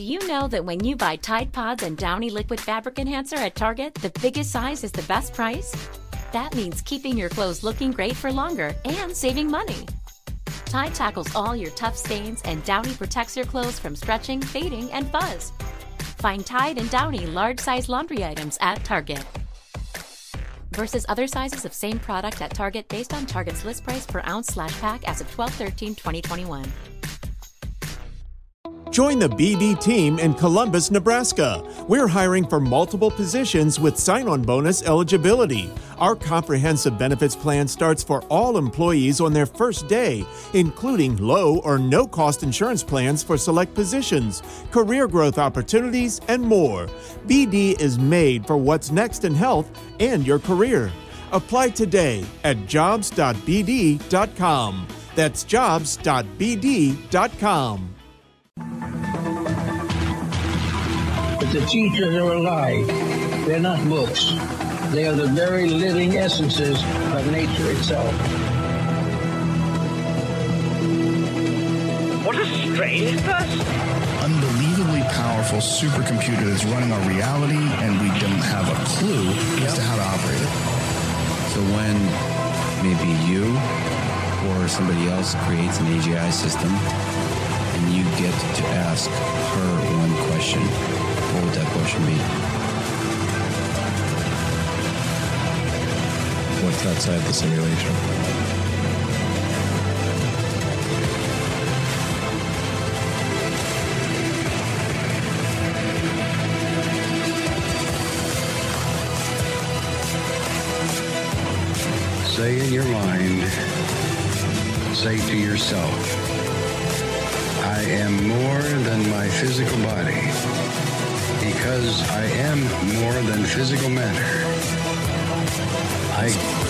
Do you know that when you buy Tide Pods and Downy Liquid Fabric Enhancer at Target, the biggest size is the best price? That means keeping your clothes looking great for longer and saving money. Tide tackles all your tough stains, and Downy protects your clothes from stretching, fading, and fuzz. Find Tide and Downy large size laundry items at Target. Versus other sizes of same product at Target based on Target's list price per ounce slash pack as of 12 13 2021. Join the BD team in Columbus, Nebraska. We're hiring for multiple positions with sign on bonus eligibility. Our comprehensive benefits plan starts for all employees on their first day, including low or no cost insurance plans for select positions, career growth opportunities, and more. BD is made for what's next in health and your career. Apply today at jobs.bd.com. That's jobs.bd.com. But the teachers are alive. They're not books. They are the very living essences of nature itself. What a strange person. Unbelievably powerful supercomputer that's running our reality, and we don't have a clue as to how to operate it. So when maybe you or somebody else creates an AGI system, and you get to ask her one question, what would that question be? What's outside the simulation? Say in your mind, say to yourself, am more than my physical body because I am more than physical matter. I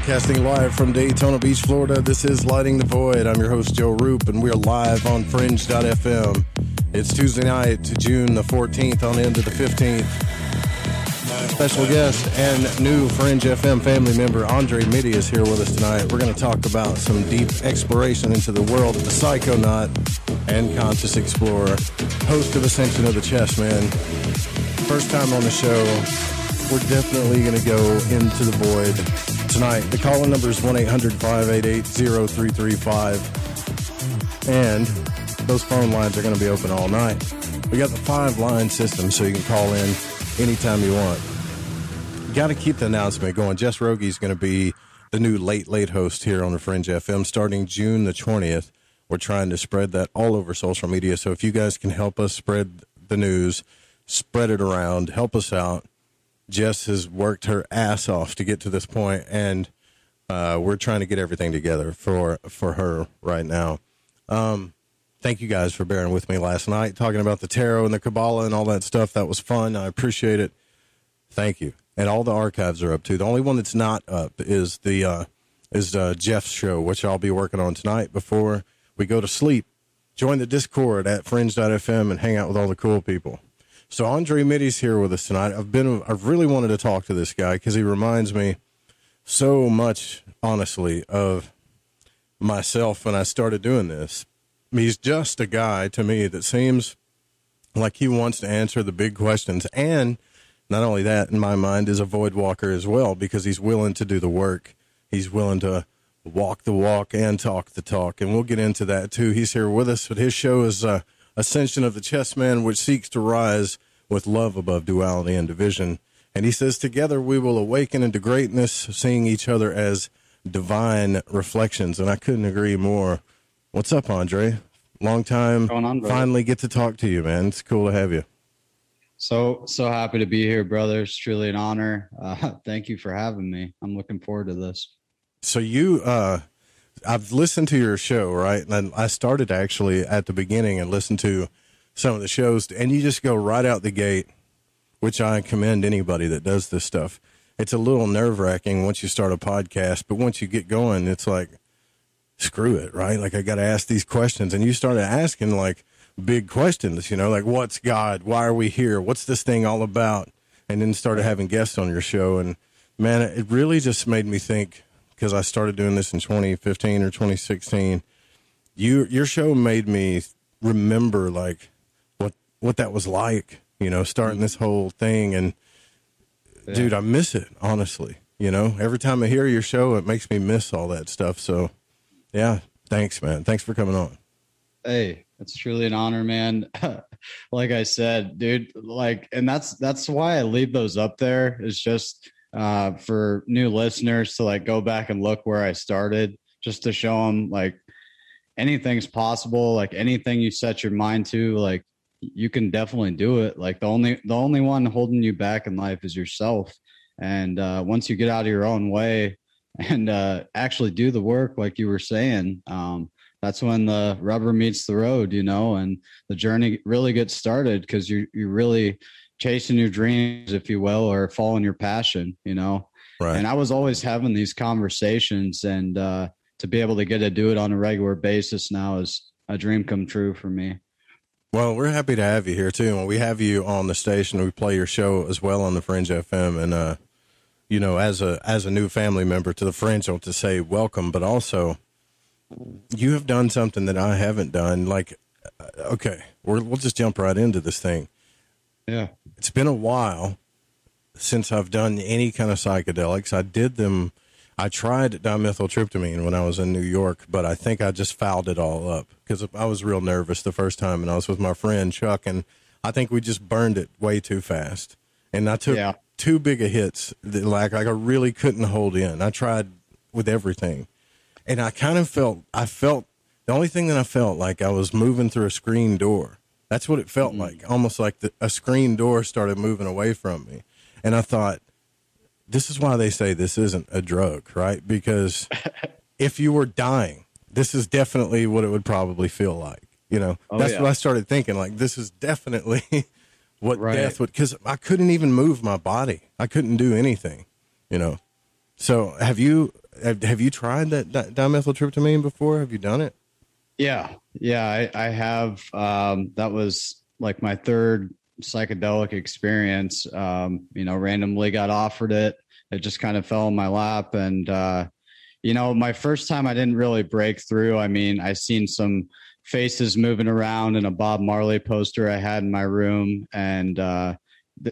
Broadcasting live from Daytona Beach, Florida. This is Lighting the Void. I'm your host, Joe Rupe, and we're live on Fringe.fm. It's Tuesday night, June the 14th on into the 15th. Special guest and new Fringe FM family member Andre Mitty is here with us tonight. We're going to talk about some deep exploration into the world of the Psychonaut and Conscious Explorer, host of Ascension of the Chessman. First time on the show, we're definitely going to go into the void tonight. The call in number is 1 800 588 0335. And those phone lines are going to be open all night. We got the five line system so you can call in anytime you want. Got to keep the announcement going. Jess Rogie is going to be the new late, late host here on the Fringe FM starting June the 20th. We're trying to spread that all over social media. So if you guys can help us spread the news, spread it around, help us out. Jess has worked her ass off to get to this point, and uh, we're trying to get everything together for for her right now. Um, thank you guys for bearing with me last night, talking about the tarot and the Kabbalah and all that stuff. That was fun. I appreciate it. Thank you. And all the archives are up too. The only one that's not up is the uh, is uh, Jeff's show, which I'll be working on tonight before we go to sleep. Join the Discord at fringe.fm and hang out with all the cool people. So Andre Mitty's here with us tonight. I've been, I've really wanted to talk to this guy because he reminds me so much, honestly, of myself when I started doing this. He's just a guy to me that seems like he wants to answer the big questions. And not only that, in my mind, is a void walker as well because he's willing to do the work. He's willing to walk the walk and talk the talk. And we'll get into that too. He's here with us, but his show is uh, Ascension of the Chessman, which seeks to rise with love above duality and division. And he says, Together we will awaken into greatness, seeing each other as divine reflections. And I couldn't agree more. What's up, Andre? Long time. On, Finally get to talk to you, man. It's cool to have you. So, so happy to be here, brother. It's truly an honor. Uh, thank you for having me. I'm looking forward to this. So you, uh, I've listened to your show, right? And I started actually at the beginning and listened to some of the shows, and you just go right out the gate, which I commend anybody that does this stuff. It's a little nerve wracking once you start a podcast, but once you get going, it's like, screw it, right? Like I got to ask these questions, and you started asking like big questions, you know, like what's God? Why are we here? What's this thing all about? And then started having guests on your show, and man, it really just made me think because I started doing this in 2015 or 2016. You your show made me remember like what what that was like, you know, starting this whole thing and yeah. dude, I miss it, honestly. You know, every time I hear your show, it makes me miss all that stuff. So, yeah, thanks, man. Thanks for coming on. Hey, it's truly an honor, man. like I said, dude, like, and that's that's why I leave those up there. Is just uh, for new listeners to like go back and look where I started, just to show them like anything's possible. Like anything you set your mind to, like you can definitely do it. Like the only the only one holding you back in life is yourself. And uh, once you get out of your own way and uh, actually do the work, like you were saying, um, that's when the rubber meets the road, you know, and the journey really gets started because you you really chasing your dreams, if you will, or following your passion, you know. Right. And I was always having these conversations, and uh, to be able to get to do it on a regular basis now is a dream come true for me. Well, we're happy to have you here too, and we have you on the station. We play your show as well on the Fringe FM, and uh, you know, as a as a new family member to the Fringe, I want to say welcome, but also you have done something that I haven't done. Like, uh, okay, we will just jump right into this thing. Yeah. It's been a while since I've done any kind of psychedelics. I did them. I tried dimethyltryptamine when I was in New York, but I think I just fouled it all up because I was real nervous the first time, and I was with my friend Chuck, and I think we just burned it way too fast. And I took yeah. too big a hits that like, like I really couldn't hold in. I tried with everything, and I kind of felt I felt the only thing that I felt like I was moving through a screen door that's what it felt mm-hmm. like, almost like the, a screen door started moving away from me. And I thought, this is why they say this isn't a drug, right? Because if you were dying, this is definitely what it would probably feel like. You know, oh, that's yeah. what I started thinking. Like, this is definitely what right. death would, because I couldn't even move my body. I couldn't do anything, you know. So, have you have, have you tried that dimethyltryptamine before? Have you done it? Yeah, yeah, I, I have. Um, that was like my third psychedelic experience. Um, you know, randomly got offered it. It just kind of fell in my lap, and uh, you know, my first time I didn't really break through. I mean, I seen some faces moving around in a Bob Marley poster I had in my room, and uh,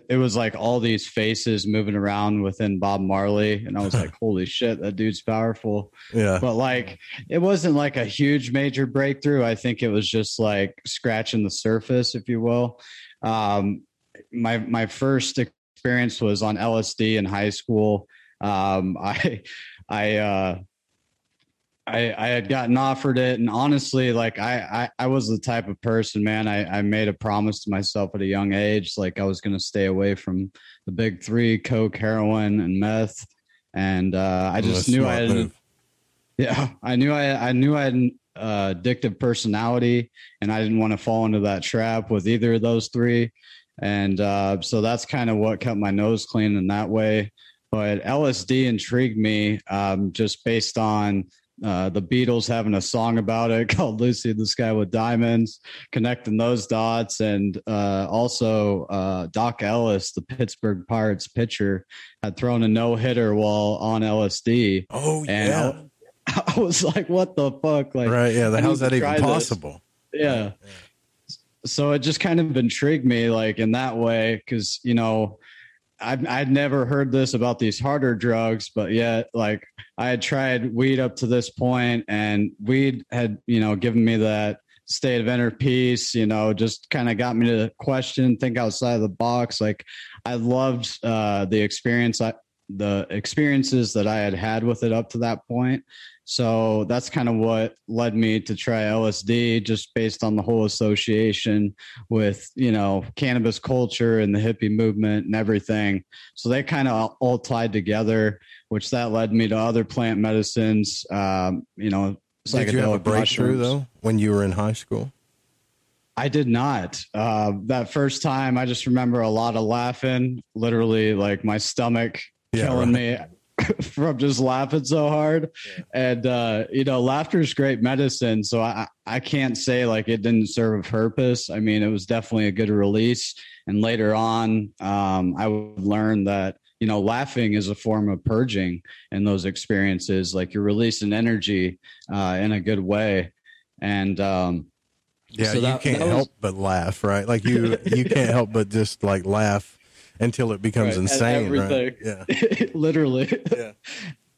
it was like all these faces moving around within Bob Marley, and I was like, "Holy shit, that dude's powerful!" Yeah. But like, it wasn't like a huge major breakthrough. I think it was just like scratching the surface, if you will. Um, my my first experience was on LSD in high school. Um, I I uh, I, I had gotten offered it and honestly like I, I, I was the type of person man I, I made a promise to myself at a young age like I was going to stay away from the big three coke heroin and meth and uh, I just knew I had yeah I knew I I knew I had an uh, addictive personality and I didn't want to fall into that trap with either of those three and uh, so that's kind of what kept my nose clean in that way but LSD intrigued me um, just based on uh, the Beatles having a song about it called "Lucy in the Sky with Diamonds," connecting those dots, and uh, also uh, Doc Ellis, the Pittsburgh Pirates pitcher, had thrown a no hitter while on LSD. Oh and yeah, I, I was like, "What the fuck?" Like, right? Yeah, I how's that even this. possible? yeah. So it just kind of intrigued me, like in that way, because you know, I'd, I'd never heard this about these harder drugs, but yet, like, I had tried weed up to this point, and weed had, you know, given me that state of inner peace, you know, just kind of got me to question, think outside of the box. Like, I loved uh, the experience, I, the experiences that I had had with it up to that point. So that's kind of what led me to try LSD, just based on the whole association with, you know, cannabis culture and the hippie movement and everything. So they kind of all tied together, which that led me to other plant medicines, um, you know. Did you have a breakthrough mushrooms. though when you were in high school? I did not. Uh, that first time, I just remember a lot of laughing, literally, like my stomach Yeah, killing me from just laughing so hard. And, uh, you know, laughter is great medicine. So I, I can't say like it didn't serve a purpose. I mean, it was definitely a good release. And later on, um, I would learn that, you know, laughing is a form of purging in those experiences. Like you're releasing energy uh, in a good way. And, um, Yeah, so you that- can't that was- help but laugh, right? Like you, you can't help but just like laugh until it becomes Right, insane, right? everything. Yeah, literally. Yeah.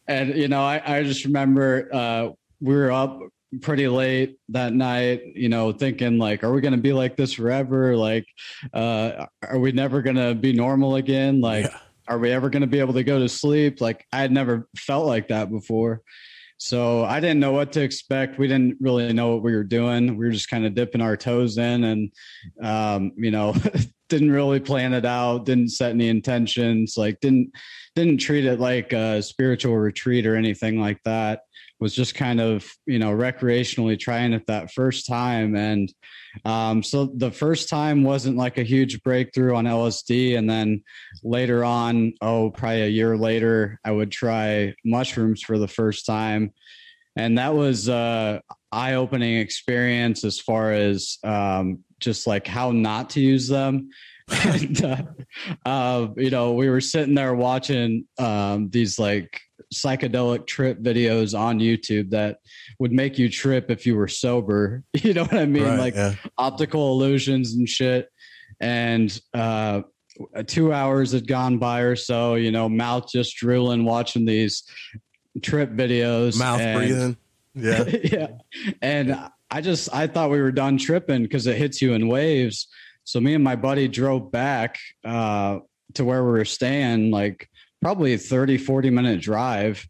And you know, I, I just remember uh, we were up pretty late that night, you know, thinking like, are we going to be like this forever? Like, uh, are we never going to be normal again? Like, Yeah. are we ever going to be able to go to sleep? Like, I had never felt like that before. So I didn't know what to expect. We didn't really know what we were doing. We were just kind of dipping our toes in and, um, you know, didn't really plan it out, didn't set any intentions, like didn't, didn't treat it like a spiritual retreat or anything like that. Was just kind of, you know, recreationally trying it that first time. And um, so the first time wasn't like a huge breakthrough on LSD. And then later on, oh, probably a year later, I would try mushrooms for the first time. And that was a eye opening experience as far as um, just like how not to use them. and, uh, uh, you know, we were sitting there watching um, these like psychedelic trip videos on YouTube that would make you trip if you were sober. You know what I mean? Right, like yeah. optical illusions and shit. And uh, two hours had gone by or so, you know, mouth just drooling, watching these trip videos, mouth and- breathing. Yeah, yeah. And I just I thought we were done tripping because it hits you in waves. So me and my buddy drove back uh, to where we were staying, like probably a 30, 40 minute drive.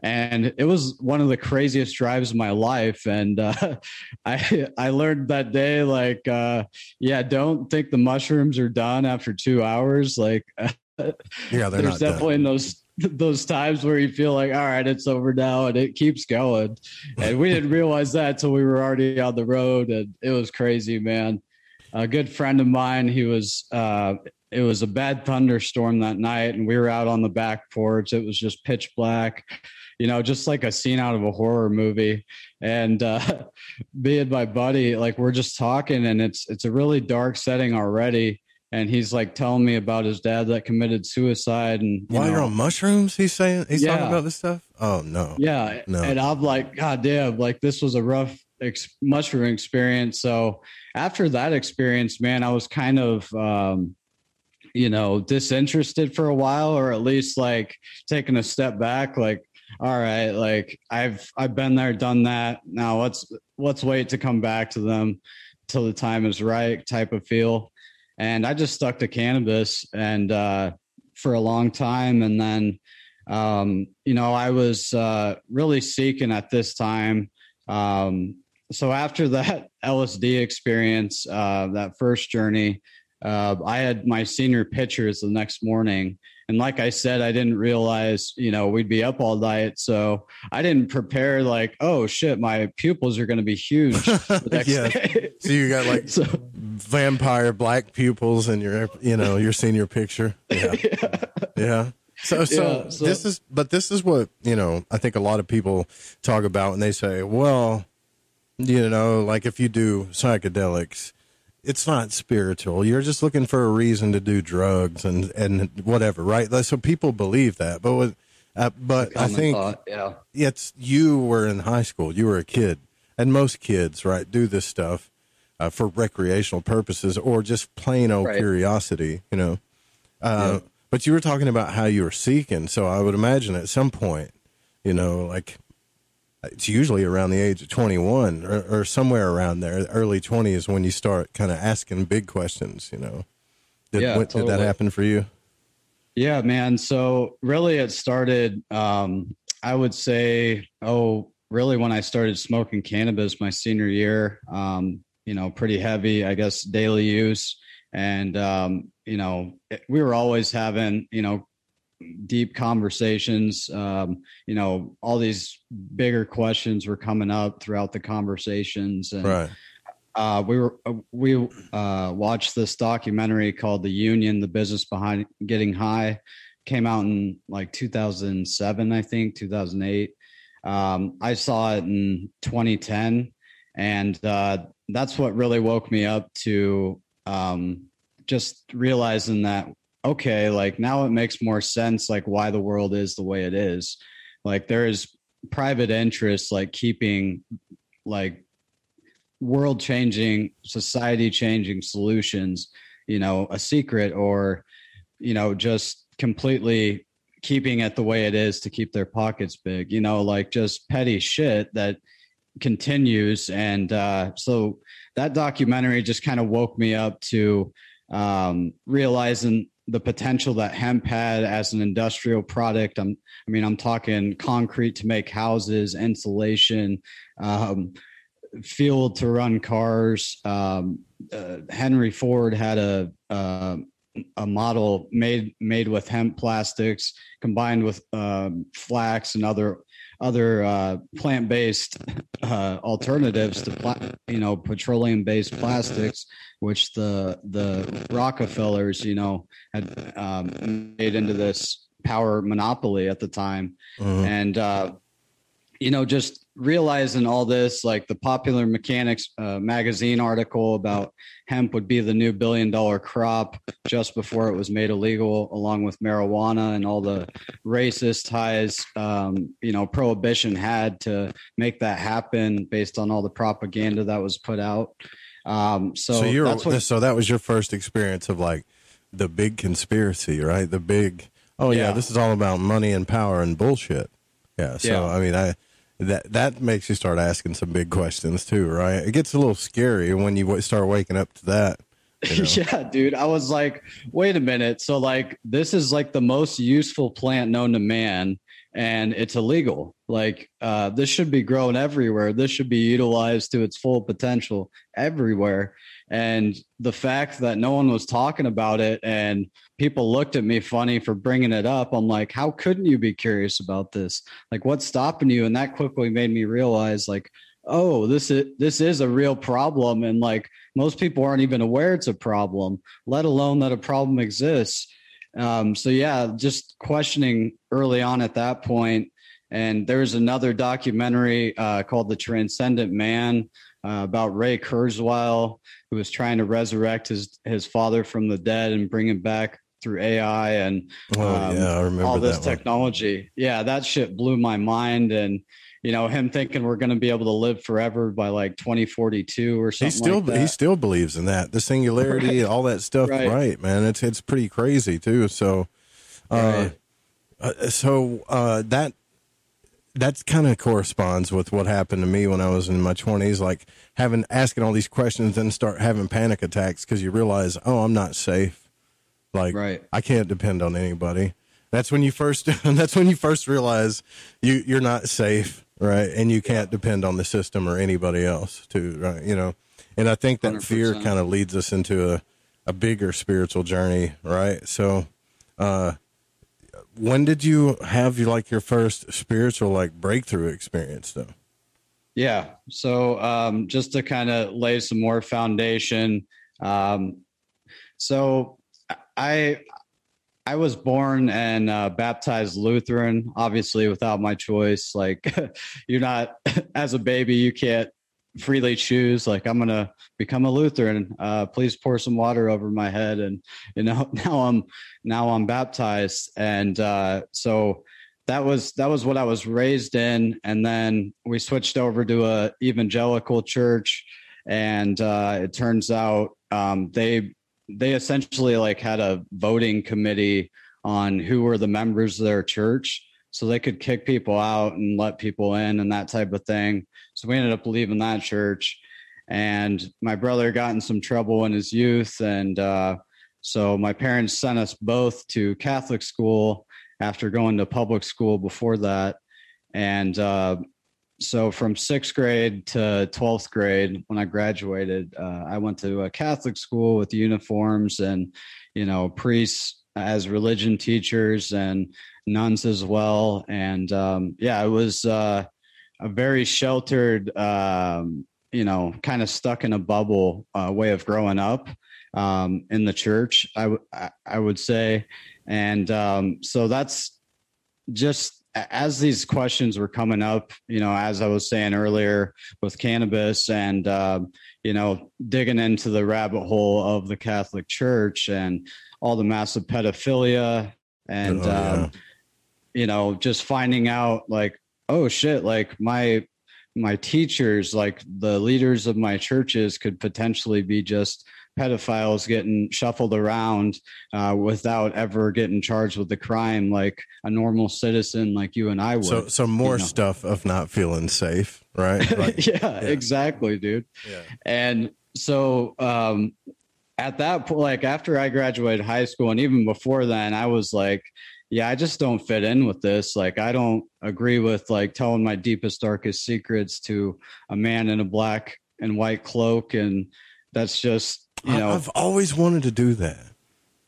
And it was one of the craziest drives of my life. And uh, I I learned that day, like, uh, yeah, don't think the mushrooms are done after two hours. Like, yeah, they're there's not done. definitely in those those times where you feel like all right it's over now and it keeps going and we didn't realize that until we were already on the road and it was crazy man a good friend of mine he was uh it was a bad thunderstorm that night and we were out on the back porch. It was just pitch black you know just like a scene out of a horror movie. And uh me and my buddy like we're just talking and it's it's a really dark setting already. And he's like telling me about his dad that committed suicide and you While know, you're on mushrooms, he's saying he's talking about this stuff. Oh no, yeah No. and i'm like god damn like this was a rough ex- mushroom experience. So after that experience man i was kind of um you know disinterested for a while or at least like taking a step back like all right like i've i've been there done that. Now let's let's wait to come back to them till the time is right type of feel. And i just stuck to cannabis and uh for a long time. And then um you know i was uh really seeking at this time um so after that lsd experience uh that first journey uh, I had my senior pictures the next morning. And like I said, I didn't realize, you know, we'd be up all night. So I didn't prepare like, oh shit, my pupils are going to be huge. the next Yeah. So you got like So- vampire black pupils in your, you know, your senior picture. Yeah, yeah. So, so, Yeah, so- this is, but this is what you know. I think a lot of people talk about, and they say, "Well, you know, like if you do psychedelics, it's not spiritual. You're just looking for a reason to do drugs and and whatever, right?" So people believe that, but with, uh, but I think thought, yeah. it's you were in high school, you were a kid, and most kids, right, do this stuff uh, for recreational purposes or just plain old Right. curiosity, you know. Uh, But you were talking about how you were seeking, so I would imagine at some point, you know, like it's usually around the age of 21 or, or somewhere around there, early 20s when you start kind of asking big questions, you know. Did, Yeah, what- did that happen for you? Yeah, man. So really it started um I would say oh really when I started smoking cannabis my senior year um you know pretty heavy I guess daily use and um you know we were always having you know deep conversations um you know all these bigger questions were coming up throughout the conversations and Right. uh, we were uh, we uh, watched this documentary called "The Union: The Business Behind Getting High." Came out in like 2007, I think 2008. Um, I saw it in 2010, and uh, that's what really woke me up to um, just realizing that okay, like now it makes more sense, like why the world is the way it is. Like there is private interest, like keeping like world changing, society changing solutions, you know, a secret or, you know, just completely keeping it the way it is to keep their pockets big, you know, like just petty shit that continues. And uh, so that documentary just kind of woke me up to um, realizing the potential that hemp had as an industrial product. I'm, I mean, I'm talking concrete to make houses, insulation, um, fuel to run cars. Um, uh, Henry Ford had a uh, a model made made with hemp plastics combined with um, flax and other other uh, plant based uh, alternatives to pla- you know petroleum based plastics, which the the Rockefellers you know had um, made into this power monopoly at the time, Mhm. and uh, you know just realizing all this like the popular mechanics uh, magazine article about hemp would be the new billion dollar crop just before it was made illegal along with marijuana and all the racist ties um, you know prohibition had to make that happen based on all the propaganda that was put out um, so, So, you're that's what so that was your first experience of like the big conspiracy, right? The big oh yeah, Yeah. this is all about money and power and bullshit. Yeah. So Yeah. I mean, I that that makes you start asking some big questions too, right? It gets a little scary when you start waking up to that. you know? yeah, dude. I was like, wait a minute. So, like, this is like the most useful plant known to man, and it's illegal. Like, uh, this should be grown everywhere. This should be utilized to its full potential everywhere. And the fact that no one was talking about it and people looked at me funny for bringing it up, I'm like, how couldn't you be curious about this? Like, what's stopping you? And that quickly made me realize, like, oh this is this is a real problem and like most people aren't even aware it's a problem let alone that a problem exists um, so yeah just questioning early on at that point and there's another documentary uh, called the transcendent man uh, about ray kurzweil who was trying to resurrect his his father from the dead and bring him back through ai and Oh, um, yeah, I remember all this that one. technology yeah that shit blew my mind and you know him thinking we're going to be able to live forever by like 2042 or something He still like that. he still believes in that the singularity, all that stuff. Right. Right. man. It's it's pretty crazy too. So, uh, uh, so uh, that that kind of corresponds with what happened to me when I was in my twenties, like having asking all these questions, then start having panic attacks because you realize, oh, I'm not safe. Like, Right. I can't depend on anybody. That's when you first. that's when you first realize you you're not safe, right? And you can't depend on the system or anybody else, too, right? You know. And I think that fear 100%. kind of leads us into a a bigger spiritual journey, right? So, uh, when did you have like your first spiritual like breakthrough experience, though? Yeah. So um, just to kind of lay some more foundation. Um, so I I was born and uh, baptized Lutheran, obviously without my choice. Like, you're not, as a baby, you can't freely choose. Like, I'm to become a Lutheran. Uh, please pour some water over my head. And, you know, now I'm, now I'm baptized. And uh, so that was, that was what I was raised in. And then we switched over to a evangelical church. And uh, it turns out um, they they essentially like had a voting committee on who were the members of their church so they could kick people out and let people in and that type of thing so we ended up leaving that church and my brother got in some trouble in his youth. And uh, so my parents sent us both to catholic school after going to public school before that. And uh, so from sixth grade to 12th grade when i graduated uh, i went to a catholic school with uniforms and you know priests as religion teachers and nuns as well. And um, yeah it was uh, a very sheltered um, you know kind of stuck in a bubble uh, way of growing up um, in the church I, w- I would say and um, so that's just as these questions were coming up, you know, as I was saying earlier with cannabis and, uh, you know, digging into the rabbit hole of the Catholic Church and all the massive pedophilia and, oh, yeah. um, you know, just finding out like, oh shit, like my, my teachers, like the leaders of my churches could potentially be just pedophiles getting shuffled around uh, without ever getting charged with the crime like a normal citizen like you and I would. So, so more you know? stuff of not feeling safe, right? Like, yeah, yeah, exactly, dude. Yeah. And so, um, at that point, like after I graduated high school and even before then, I was like, yeah, I just don't fit in with this. Like, I don't agree with like telling my deepest, darkest secrets to a man in a black and white cloak. And that's just you know, I've always wanted to do that.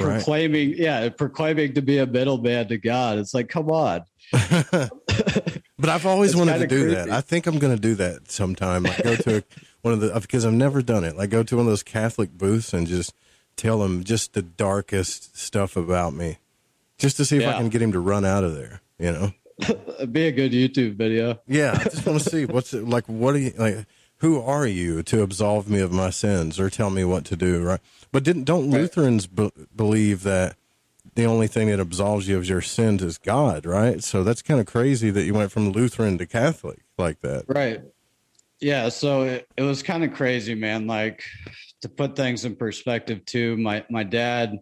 Right? Proclaiming, yeah, proclaiming to be a middleman to God. It's like, come on. but I've always wanted to do creepy. that. I think I'm going to do that sometime. Like go to one of the uh, because I've never done it. Like go to one of those Catholic booths and just tell them just the darkest stuff about me, just to see if yeah. I can get him to run out of there. You know, be a good YouTube video. Yeah, I just want to see what's it like. What are you like? who are you to absolve me of my sins or tell me what to do right but didn't don't right. lutherans be- believe that the only thing that absolves you of your sins is god right so that's kind of crazy that you went from lutheran to catholic like that right yeah so it, it was kind of crazy man like to put things in perspective too my my dad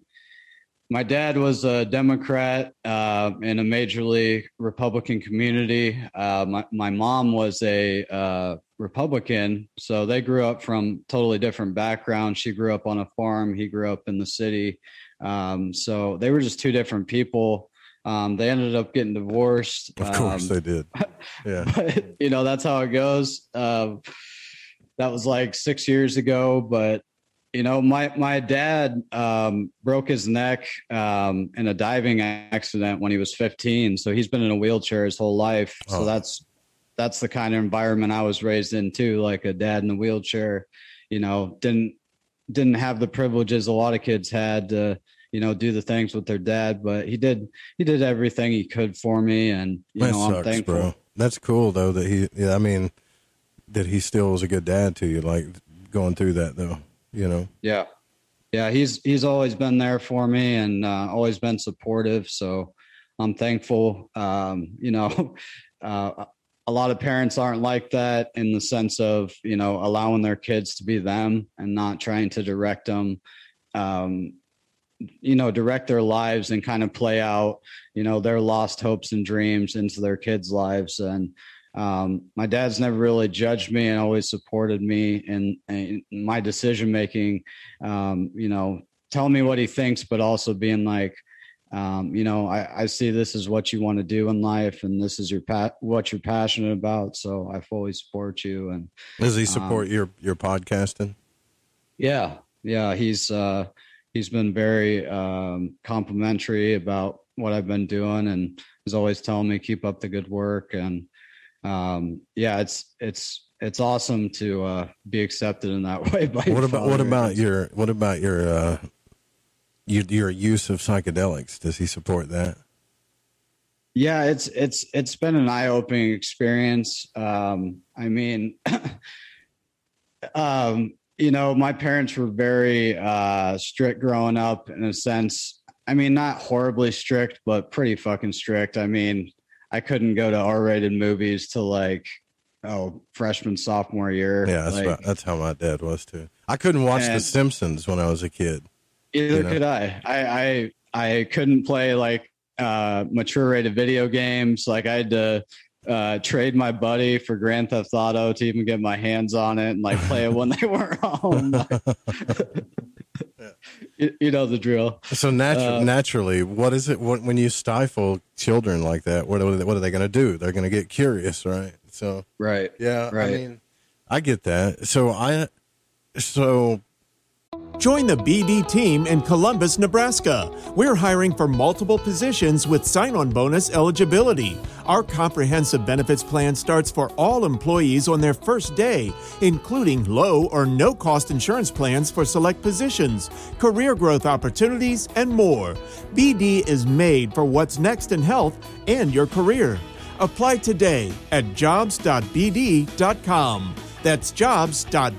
my dad was a Democrat uh, in a majorly Republican community. Uh, my, my mom was a uh, Republican, so they grew up from totally different backgrounds. She grew up on a farm. He grew up in the city. Um, so they were just two different people. Um, they ended up getting divorced. Of course, um, they did. Yeah, but, you know that's how it goes. Uh, that was like six years ago, but you know, my my dad um, broke his neck um, in a diving accident when he was 15. So he's been in a wheelchair his whole life. Oh. So that's that's the kind of environment I was raised in too, like a dad in a wheelchair. You know, didn't didn't have the privileges a lot of kids had to, you know, do the things with their dad, but he did he did everything he could for me, and you that know, sucks, I'm thankful. Bro. That's cool though that he. Yeah, I mean, that he still was a good dad to you, like going through that though you know. Yeah, yeah. He's he's always been there for me and uh, always been supportive. So I'm thankful. Um, you know, uh, a lot of parents aren't like that in the sense of you know allowing their kids to be them and not trying to direct them. Um, you know direct their lives and kind of play out you know their lost hopes and dreams into their kids lives and um, my dad's never really judged me and always supported me and, in my decision making. Um, you know, telling me what he thinks, but also being like, um, you know, I, I, see this is what you want to do in life, and this is your pa- what you're passionate about. So I fully support you. And does he support um, your your podcasting? Yeah, yeah. He's uh, he's been very um, complimentary about what I've been doing, and he's always telling me keep up the good work and um, yeah, it's it's it's awesome to uh, be accepted in that way. By what about what about your what about your uh, you, your use of psychedelics. Does he support that? Yeah, it's it's it's been an eye opening experience. Um, I mean, um, you know, my parents were very uh, strict growing up in a sense. I mean, not horribly strict, but pretty fucking strict. I mean, I couldn't go to R-rated movies to like oh freshman sophomore year. Yeah, that's, like, about, that's how my dad was too. I couldn't watch The Simpsons when I was a kid. Either you know? could I. I I I couldn't play like uh mature rated video games. Like I had to uh trade my buddy for Grand Theft Auto to even get my hands on it and like play it when they weren't home. you, you know the drill. So natu- Uh, naturally, what is it what, when you stifle children like that? What are they, what are they going to do? They're going to get curious, right? So Right. yeah, I mean, I get that. So I, so Join the BD team in Columbus, Nebraska. We're hiring for multiple positions with sign on bonus eligibility. Our comprehensive benefits plan starts for all employees on their first day, including low or no cost insurance plans for select positions, career growth opportunities, and more. BD is made for what's next in health and your career. Apply today at jobs.bd.com. That's jobs.bd.com.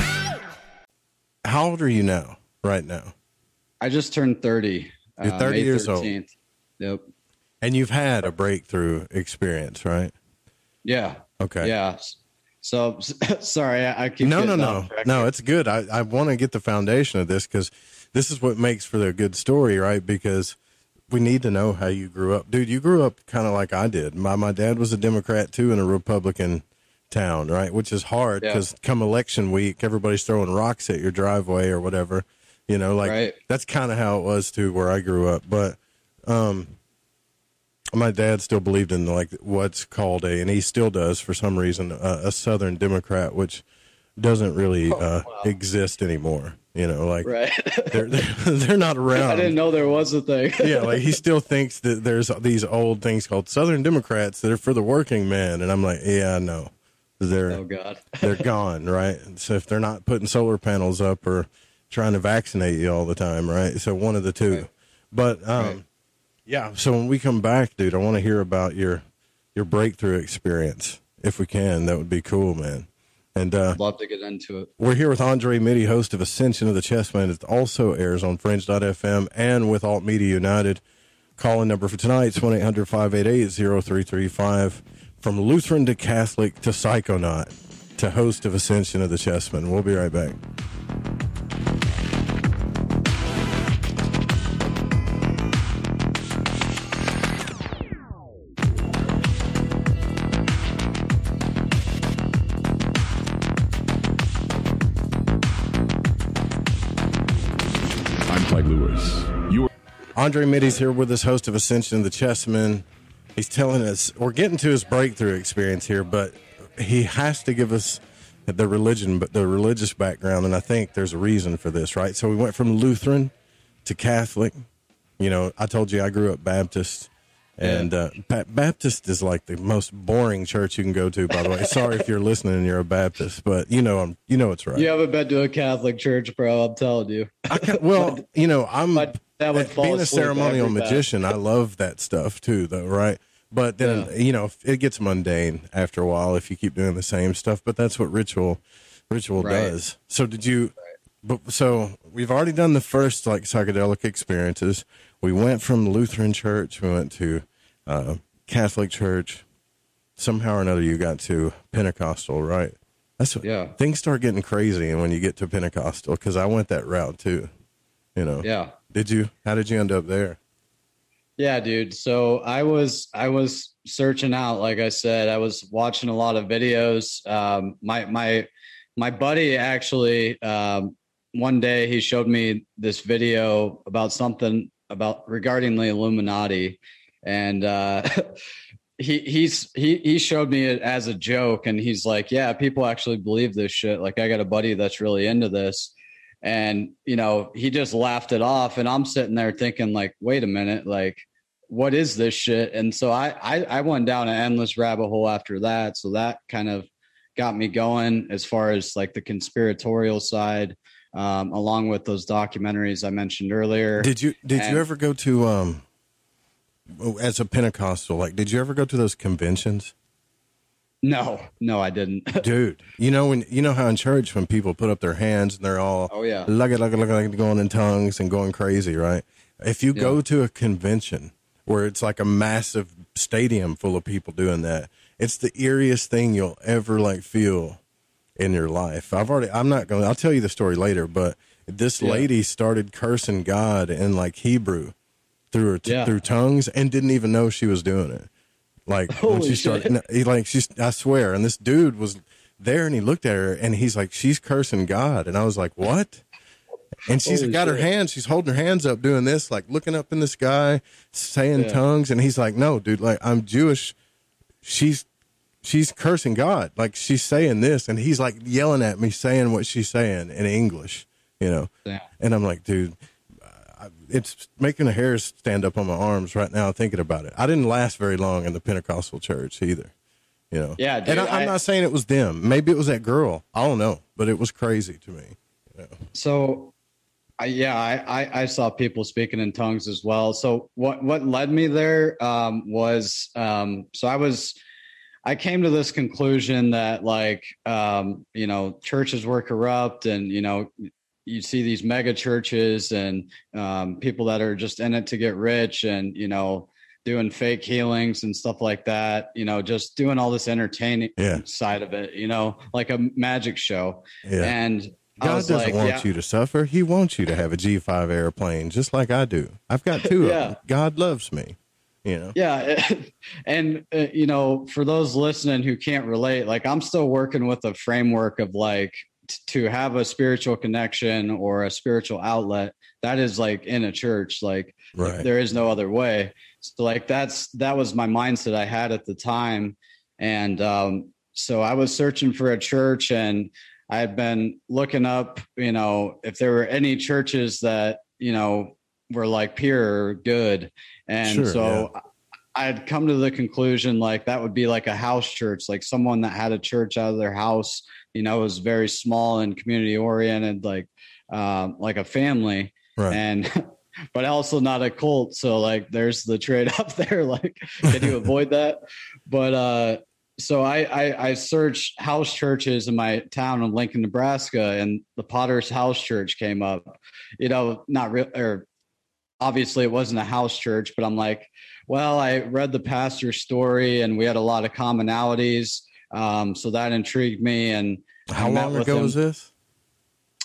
How old are you now? Right now, I just turned 30. You're uh, 30 May years old. Yep. and you've had a breakthrough experience, right? Yeah. Okay. Yeah. So sorry, I, I keep no, no, no, no. It's good. I, I want to get the foundation of this because this is what makes for the good story, right? Because we need to know how you grew up, dude. You grew up kind of like I did. My my dad was a Democrat too and a Republican town, right? Which is hard Yeah. because come election week, everybody's throwing rocks at your driveway or whatever. You know, like Right. that's kind of how it was too where I grew up. But um, my dad still believed in like what's called a, and he still does for some reason, a, a Southern Democrat, which doesn't really uh, exist anymore. You know, like Oh, Right. they're, they're they're not around. I didn't know there was a thing. yeah, like he still thinks that there's these old things called Southern Democrats that are for the working man, and I'm like, yeah, no, they're Oh God. they're gone, right? So if they're not putting solar panels up or trying to vaccinate you all the time, right? So one of the two. But um, yeah. So when we come back, dude, I want to hear about your your breakthrough experience, if we can. That would be cool, man. And uh, Love to get into it. we're here with Andre Mitty, host of Ascension of the Chessman. It also airs on Fringe.fm and with Alt Media United. Call in number for tonight is 1 800 588 0335. From Lutheran to Catholic to Psychonaut to host of Ascension of the Chessmen. We'll be right back. I'm Clyde Lewis. You Andre Mitty's here with us, host of Ascension of the Chessman. He's telling us, we're getting to his breakthrough experience here, but he has to give us the religion, but the religious background, and I think there's a reason for this, right? So we went from Lutheran to Catholic. You know, I told you I grew up Baptist, and uh, ba- Baptist is like the most boring church you can go to. By the way, sorry if you're listening and you're a Baptist, but you know, I'm, you know, it's right. You haven't been to a Catholic church, bro. I'm telling you. Well, you know, I'm that would fall being a ceremonial magician. I love that stuff too, though, right? But then you know, it gets mundane after a while if you keep doing the same stuff. But that's what ritual ritual Right. does. So did you? But so we've already done the first like psychedelic experiences. We went from Lutheran church. We went to uh, Catholic church. Somehow or another, you got to Pentecostal, right? That's what, Yeah. Things start getting crazy and when you get to Pentecostal because I went that route too. You know. Yeah. Did you? How did you end up there? Yeah, dude. So I was I was searching out, like I said, I was watching a lot of videos. Um, my my my buddy actually um, one day he showed me this video about something about regarding the Illuminati, and uh, he he's he he showed me it as a joke, and he's like, "Yeah, people actually believe this shit." Like, I got a buddy that's really into this, and you know, he just laughed it off, and I'm sitting there thinking, like, "Wait a minute, like." What is this shit? And so I, I I went down an endless rabbit hole after that. So that kind of got me going as far as like the conspiratorial side um, along with those documentaries i mentioned earlier Did you did And- you ever go to um as a Pentecostal? Like, did you ever go to those conventions? No no i didn't Dude, you know when you know how in church when people put up their hands and they're all Oh, yeah. look at look at going in tongues and going crazy, right? If you go to a convention where it's like a massive stadium full of people doing that, it's the eeriest thing you'll ever like feel in your life. I've already I'm not going to I'll tell you the story later, but this Yeah. lady started cursing God in like Hebrew through her Yeah. through tongues and didn't even know she was doing it. Like when she started, shit. no, he like she's I swear, and this dude was there and he looked at her and he's like, she's cursing God, and I was like, what? And she's Holy got her hands, she's holding her hands up, doing this, like looking up in the sky, saying Yeah. tongues, and he's like, no, dude, like I'm Jewish. She's she's cursing God, like she's saying this, and he's like yelling at me, saying what she's saying in English, you know. Yeah. And I'm like, dude, it's making the hairs stand up on my arms right now thinking about it. I didn't last very long in the Pentecostal church either, you know. Yeah, dude, and I, I'm I- not saying it was them. Maybe it was that girl. I don't know, but it was crazy to me. so I, yeah I, I i saw people speaking in tongues as well so what what led me there um was um so i was i came to this conclusion that like um you know churches were corrupt and you know you see these mega churches and um, people that are just in it to get rich and you know doing fake healings and stuff like that you know just doing all this entertaining Yeah. side of it you know like a magic show Yeah. and I God was doesn't like, want yeah. you to suffer. He wants you to have a G5 airplane, just like I do. I've got two Yeah. of them. God loves me, you know. Yeah, and uh, you know, for those listening who can't relate, like I'm still working with a framework of like to have a spiritual connection or a spiritual outlet that is like in a church. Like Right. there is no other way. So like that's that was my mindset I had at the time, and um, so I was searching for a church and. I had been looking up, you know, if there were any churches that, you know, were like pure or good. And Sure, so I had come to the conclusion like that would be like a house church, like someone that had a church out of their house, you know, it was very small and community oriented, like um, like a family, Right. and but also not a cult. So like, there's the trade up there. Like, can you avoid that? But uh, so I, I I searched house churches in my town in Lincoln, Nebraska, and the Potter's House Church came up. You know, not real or obviously it wasn't a house church, but I'm like, well, I read the pastor's story and we had a lot of commonalities. Um, so that intrigued me. And How met long ago him. was this?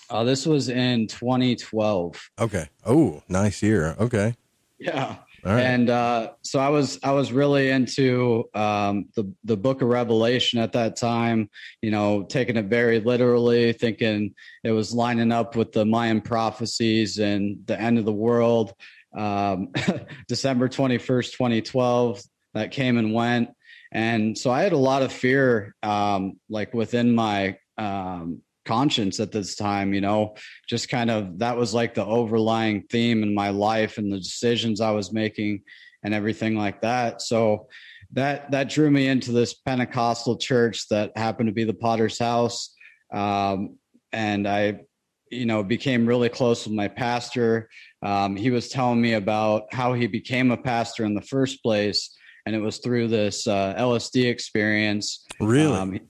Uh, this was in 2012. Okay. Oh, nice year. Okay. Yeah. All right. And uh, so I was I was really into um, the the Book of Revelation at that time. You know, taking it very literally, thinking it was lining up with the Mayan prophecies and the end of the world. Um, December twenty first, twenty twelve, that came and went, and so I had a lot of fear, um, like within my um, conscience at this time. You know, just kind of that was like the overlying theme in my life and the decisions I was making and everything like that. So that that drew me into this Pentecostal church that happened to be the Potter's House, um, and I, you know, became really close with my pastor. Um, he was telling me about how he became a pastor in the first place, and it was through this uh, LSD experience. Really? Um,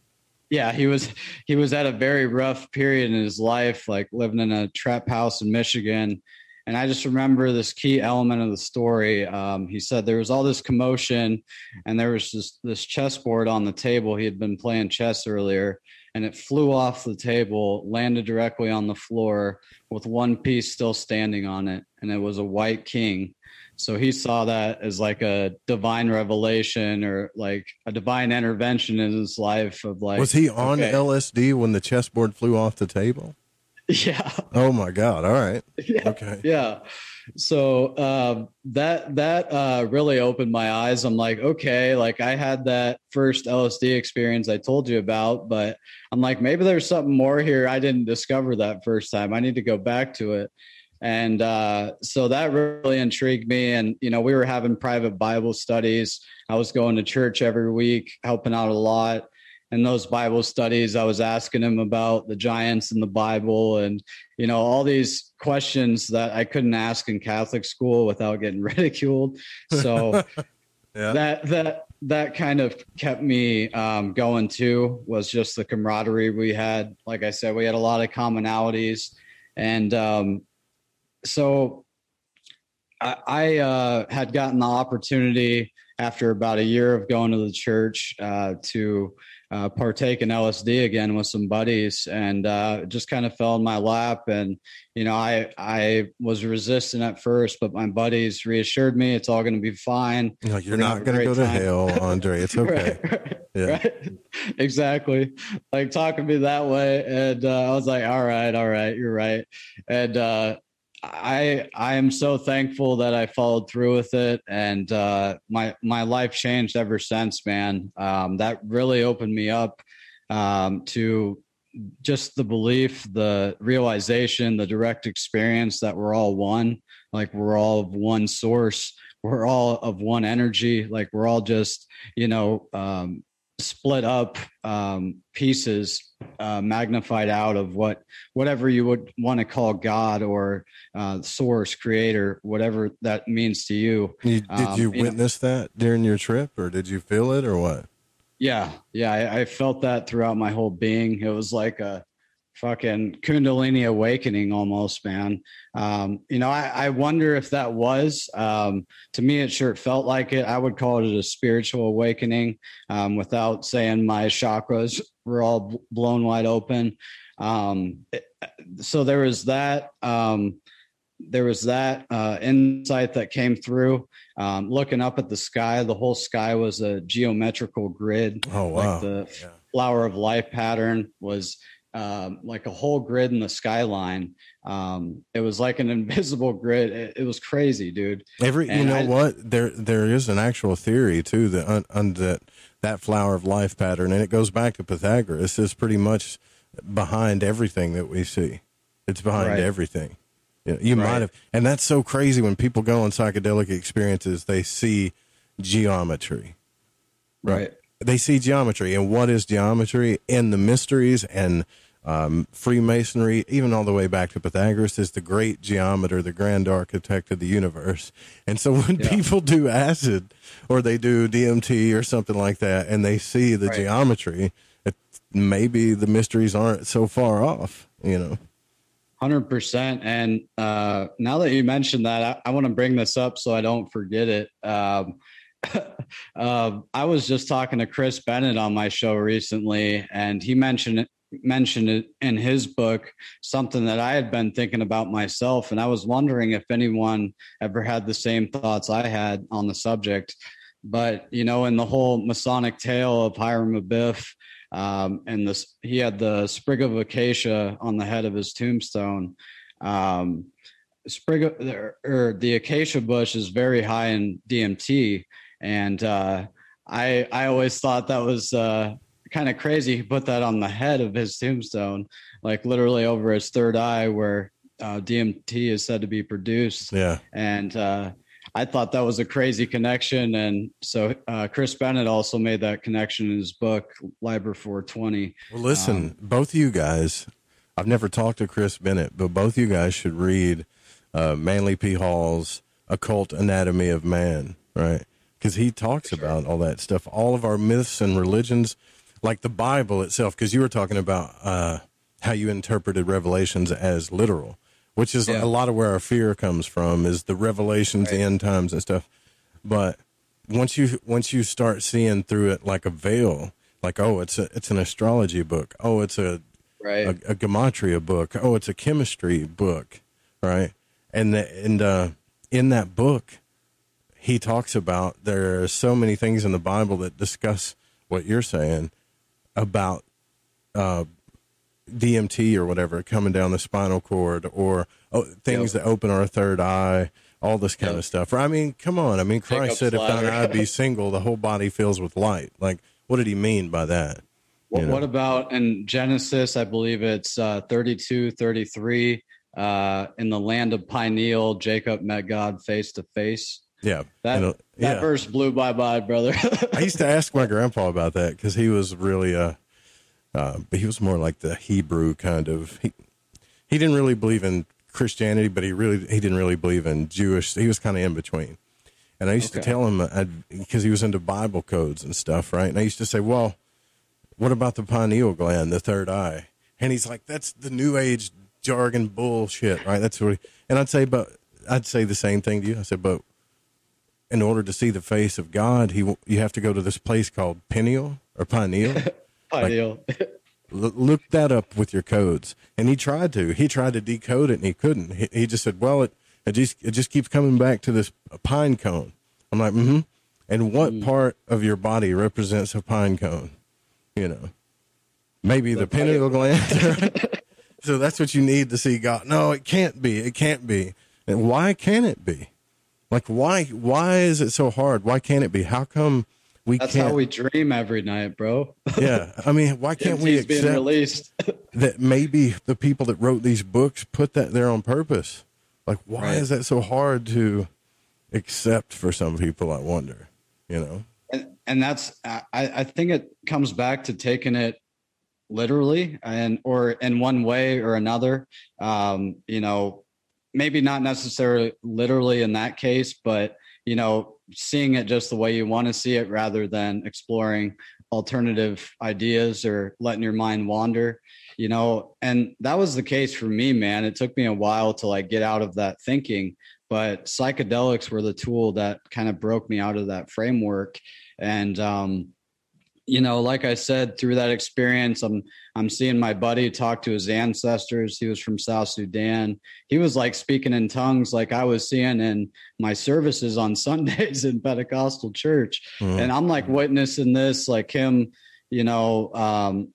yeah, he was he was at a very rough period in his life, like living in a trap house in Michigan. And I just remember this key element of the story. Um, he said there was all this commotion, and there was this this chessboard on the table. He had been playing chess earlier, and it flew off the table, landed directly on the floor with one piece still standing on it, and it was a white king. So he saw that as like a divine revelation or like a divine intervention in his life of like was he on okay. LSD when the chessboard flew off the table? Yeah. Oh my God! All right. Yeah. Okay. Yeah. So uh, that that uh, really opened my eyes. I'm like, okay, like I had that first LSD experience I told you about, but I'm like, maybe there's something more here I didn't discover that first time. I need to go back to it. And uh, so that really intrigued me. And you know, we were having private Bible studies. I was going to church every week, helping out a lot And those Bible studies, I was asking him about the giants in the Bible and, you know, all these questions that I couldn't ask in Catholic school without getting ridiculed. So Yeah. that, that, that kind of kept me um, going too was just the camaraderie we had. Like I said, we had a lot of commonalities. And um, so I, I uh, had gotten the opportunity after about a year of going to the church uh, to uh, partake in LSD again with some buddies, and uh, it just kind of fell in my lap. And you know, I I was resistant at first, but my buddies reassured me it's all going to be fine. Like, you're We're not going to go to time." hell, Andre. It's okay. Right, Yeah. right. exactly like talking to me that way and uh, i was like all right all right you're right and uh i i am so thankful that i followed through with it and uh my my life changed ever since man. Um that really opened me up um to just the belief the realization the direct experience that we're all one like we're all of one source we're all of one energy like we're all just you know um split up um, pieces uh, magnified out of what whatever you would want to call God or uh, source, creator, whatever that means to you. You, did Um, you know, witness that during your trip, or did you feel it, or what? yeah, yeah, I, I felt that throughout my whole being. It was like a fucking Kundalini awakening almost, man. Um, you know, I, I wonder if that was. Um, to me, it sure felt like it. I would call it a spiritual awakening um, without saying my chakras were all blown wide open. Um, it- so there was that. Um, there was that uh, insight that came through. Um, looking up at the sky, the whole sky was a geometrical grid. Oh, wow. Like the flower of life pattern was um, like a whole grid in the skyline. Um, it was like an invisible grid. It, it was crazy, dude. Every, you know I- what? There, there is an actual theory too that un, that that flower of life pattern, and it goes back to Pythagoras, is pretty much behind everything that we see. It's behind Right. everything. You, you Right. might have, and that's so crazy when people go on psychedelic experiences, they see geometry. Right. They see geometry, and what is geometry? And the mysteries and um, Freemasonry, even all the way back to Pythagoras, is the great geometer, the grand architect of the universe. And so when people do acid or they do DMT or something like that, and they see the Right. geometry, it, maybe the mysteries aren't so far off. You know. Hundred percent. And uh, now that you mentioned that, I, I want to bring this up so I don't forget it. Um, uh, I was just talking to Chris Bennett on my show recently, and he mentioned it, mentioned in his book, something that I had been thinking about myself, and I was wondering if anyone ever had the same thoughts I had on the subject. But you know, in the whole Masonic tale of Hiram Abiff, um, and this he had the sprig of acacia on the head of his tombstone. Um, sprig of, or, or the acacia bush is very high in DMT, and uh, I I always thought that was uh, kind of crazy. He put that on the head of his tombstone, like literally over his third eye, where uh, DMT is said to be produced Yeah. and uh, I thought that was a crazy connection. And so uh, Chris Bennett also made that connection in his book, Liber 420. Well, listen, Um, both of you guys, I've never talked to Chris Bennett, but both you guys should read uh, Manly P. Hall's Occult Anatomy of Man, right? Because he talks about all that stuff, all of our myths and religions, like the Bible itself. Because you were talking about uh, how you interpreted Revelations as literal, which is Yeah. a lot of where our fear comes from, is the revelations, the end times, and stuff. But once you once you start seeing through it like a veil, like oh, it's a it's an astrology book. Oh, it's a Right. a, a gematria book. Oh, it's a chemistry book, right? And the, and uh, in that book, he talks about there are so many things in the Bible that discuss what you're saying about uh, DMT or whatever coming down the spinal cord, or oh, things Yep. that open our third eye, all this kind of stuff. I mean, come on. I mean, Christ said, "If thine ladder. eye be single, the whole body fills with light." Like, what did he mean by that? What, You know? what about in Genesis? I believe it's uh, 32, 33. Uh, in the land of Pineal, Jacob met God face to face. Yeah, That, that yeah. verse blew my mind, brother. I used to ask my grandpa about that because he was really a, uh, but he was more like the Hebrew kind of. He, he didn't really believe in Christianity, but he really he didn't really believe in Jewish. He was kind of in between. And I used to tell him because he was into Bible codes and stuff, right? And I used to say, "Well, what about the pineal gland, the third eye?" And he's like, "That's the New Age jargon bullshit, right?" That's what. He, and I'd say, but I'd say the same thing to you. I said, but in order to see the face of God, he you have to go to this place called pineal or pineal. Pineal. L- look that up with your codes. And he tried to. He tried to decode it and he couldn't. He, he just said, "Well, it it just it just keeps coming back to this pine cone." I'm like, "Mm-hmm." And what part of your body represents a pine cone? You know, maybe the, pineal gland. so that's what you need to see God. No, it can't be. It can't be. And why can't it be? Like why why is it so hard? Why can't it be? How come we That's can't? how we dream every night, bro. yeah, I mean, why can't we accept released? that maybe the people that wrote these books put that there on purpose? Like, why Right. is that so hard to accept for some people? I wonder. You know, and, and that's I, I think it comes back to taking it literally and or in one way or another um you know maybe not necessarily literally in that case but you know seeing it just the way you want to see it rather than exploring alternative ideas or letting your mind wander you know? And that was the case for me man. It took me a while to like get out of that thinking but psychedelics were the tool that kind of broke me out of that framework. And um you know like i said through that experience i'm i'm seeing my buddy talk to his ancestors. He was from south sudan. He was like speaking in tongues like i was seeing in my services on sundays in pentecostal church. Mhm. and i'm like witnessing this like him you know um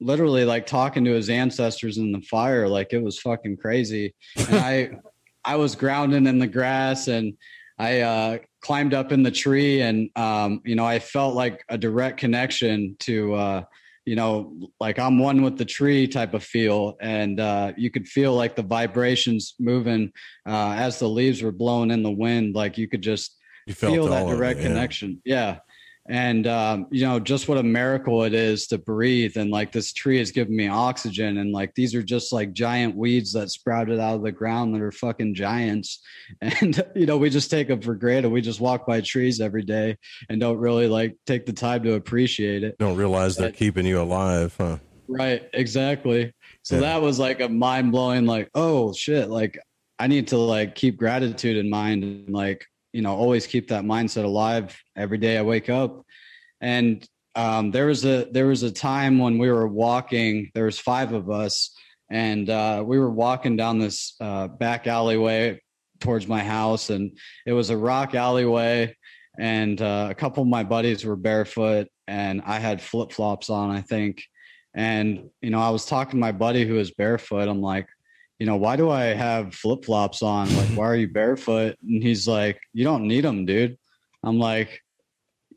literally like talking to his ancestors in the fire like it was fucking crazy. And i i was grounding in the grass and i uh climbed up in the tree and um you know i felt like a direct connection to uh you know like i'm one with the tree type of feel and uh you could feel like the vibrations moving uh as the leaves were blowing in the wind like you could just You felt feel that of it, direct yeah. connection yeah and um, you know just what a miracle it is to breathe. And like this tree has given me oxygen. And like these are just like giant weeds that sprouted out of the ground that are fucking giants. And you know we just take them for granted. We just walk by trees every day and don't really like take the time to appreciate it. Don't realize they're keeping you alive, huh? Right, exactly. So Yeah. that was like a mind blowing, like, oh shit, like I need to like keep gratitude in mind and like, you know, always keep that mindset alive every day I wake up. And um, there was a there was a time when we were walking, there was five of us, and uh, we were walking down this uh, back alleyway towards my house, and it was a rock alleyway, and uh, a couple of my buddies were barefoot, and I had flip flops on, I think. And you know, I was talking to my buddy who was barefoot. I'm like, you know, why do I have flip flops on? Like, why are you barefoot? And he's like, you don't need them, dude. I'm like,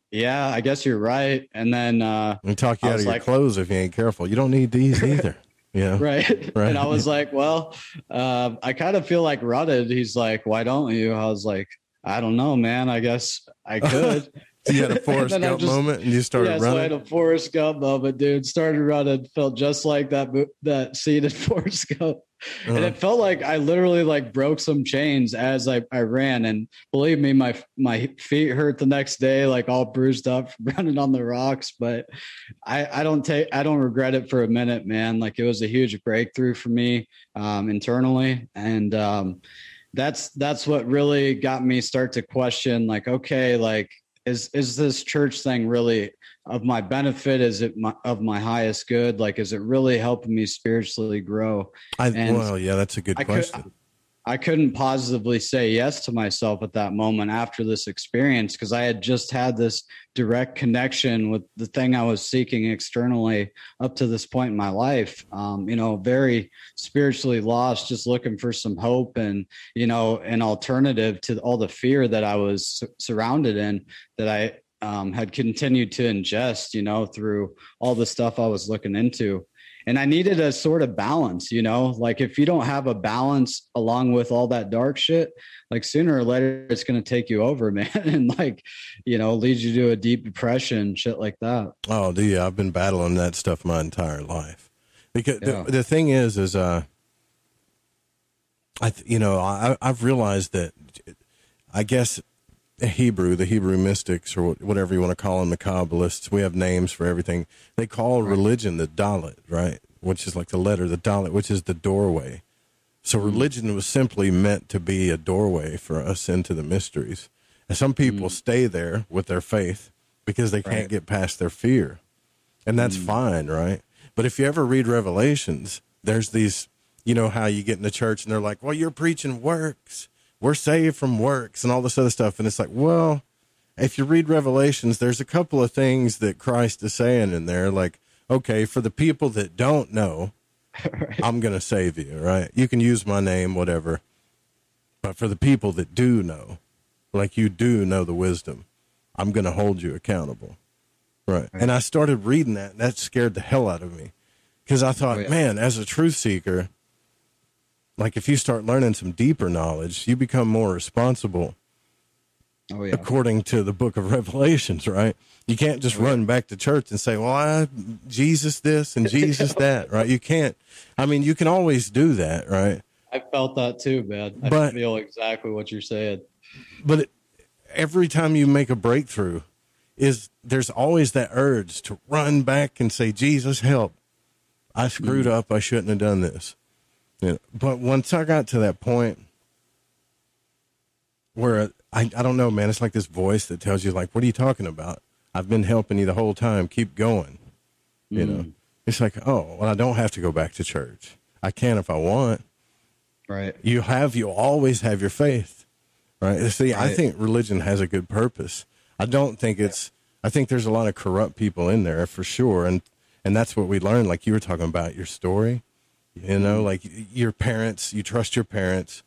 yeah, I guess you're right. And then uh, And talk you I out of your like- clothes if you ain't careful. You don't need these either. Yeah. right? Right. And I was like, well, uh, I kind of feel like rutted. He's like, why don't you? I was like, I don't know, man. I guess I could. You had a And Forrest Gump just- moment and you started yeah, So I had a Forrest Gump moment, dude. Started running, felt just like that that scene in Forrest Gump, and Uh-huh. it felt like I literally like broke some chains as I, I ran. And believe me, my my feet hurt the next day, like all bruised up from running on the rocks. But I I don't take I don't regret it for a minute, man. Like it was a huge breakthrough for me um, internally, and um, that's that's what really got me start to question like okay like is is this church thing really of my benefit? Is it my, of my highest good? Like is it really helping me spiritually grow? I, And well, yeah, that's a good I could- question. I couldn't positively say yes to myself at that moment after this experience because I had just had this direct connection with the thing I was seeking externally up to this point in my life. Um, you know, very spiritually lost, just looking for some hope and, you know, an alternative to all the fear that I was surrounded in that I um, had continued to ingest, you know, through all the stuff I was looking into and I needed a sort of balance, you know, like if you don't have a balance along with all that dark shit, like sooner or later it's going to take you over, man, and like, you know, lead you to a deep depression, shit like that. Oh, do you? I've been battling that stuff my entire life. Because Yeah. the, the thing is, is uh, I you know I I've realized that I guess Hebrew, the Hebrew mystics or whatever you want to call them, the Kabbalists, we have names for everything. They call religion the Dalet, right? Which is like the letter, the Dalet, which is the doorway. So hmm. religion was simply meant to be a doorway for us into the mysteries. And some people hmm. stay there with their faith because they can't Right. get past their fear. And that's hmm. fine, right? But if you ever read Revelations, there's these, you know, how you get in the church and they're like, well, you're preaching works. We're saved from works and all this other stuff. And it's like, well, if you read Revelations, there's a couple of things that Christ is saying in there. Like, okay, for the people that don't know, I'm going to save you, right? You can use my name, whatever. But for the people that do know, like you do know the wisdom, I'm going to hold you accountable. Right. And I started reading that, and that scared the hell out of me because I thought, Oh, yeah. man, as a truth seeker, like if you start learning some deeper knowledge, you become more responsible Oh yeah. according to the book of Revelations, right? You can't just oh, run back to church and say, well, I, Jesus this and Jesus that, right? You can't. I mean, you can always do that, right? I felt that too, man. I But- feel exactly what you're saying. But it, every time you make a breakthrough, is there's always that urge to run back and say, Jesus, help. I screwed mm. up. I shouldn't have done this. Know, but once I got to that point where I, I don't know, man, it's like this voice that tells you, like, what are you talking about? I've been helping you the whole time. Keep going. You know, mm. it's like, oh, well, I don't have to go back to church. I can if I want. Right. You have, you always have your faith. Right. See, I think religion has a good purpose. I don't think it's, I think there's a lot of corrupt people in there for sure. And, and that's what we learned. Like you were talking about your story, you know, mm-hmm. like your parents, you trust your parents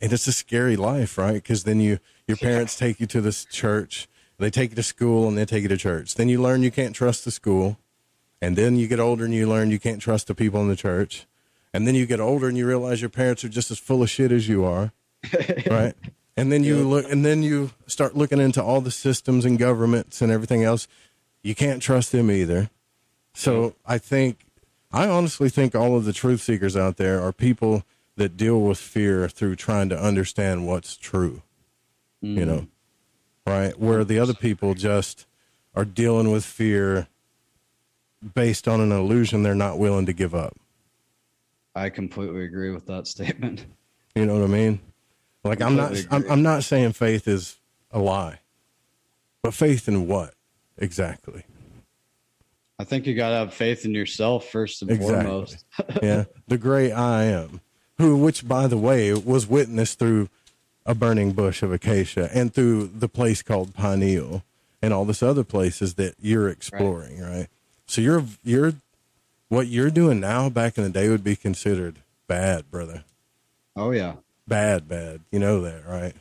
and it's a scary life, right? Because then you, your parents take you to this church, they take you to school and they take you to church. Then you learn you can't trust the school. And then you get older and you learn you can't trust the people in the church. And then you get older and you realize your parents are just as full of shit as you are. right. And then you look, and then you start looking into all the systems and governments and everything else. You can't trust them either. So I think, I honestly think all of the truth seekers out there are people that deal with fear through trying to understand what's true. You know, mm-hmm. right? Where the other people just are dealing with fear based on an illusion they're not willing to give up. I completely agree with that statement. You know what I mean? Like I'm not I'm. I'm not saying faith is a lie. But faith in what exactly? I think you got to have faith in yourself first and Exactly. foremost. yeah, the great I am, who, which by the way, was witnessed through a burning bush of acacia and through the place called Pineal and all this other places that you're exploring, right? So you're you're what you're doing now back in the day would be considered bad, brother. Oh yeah. Bad, bad. You know that, right?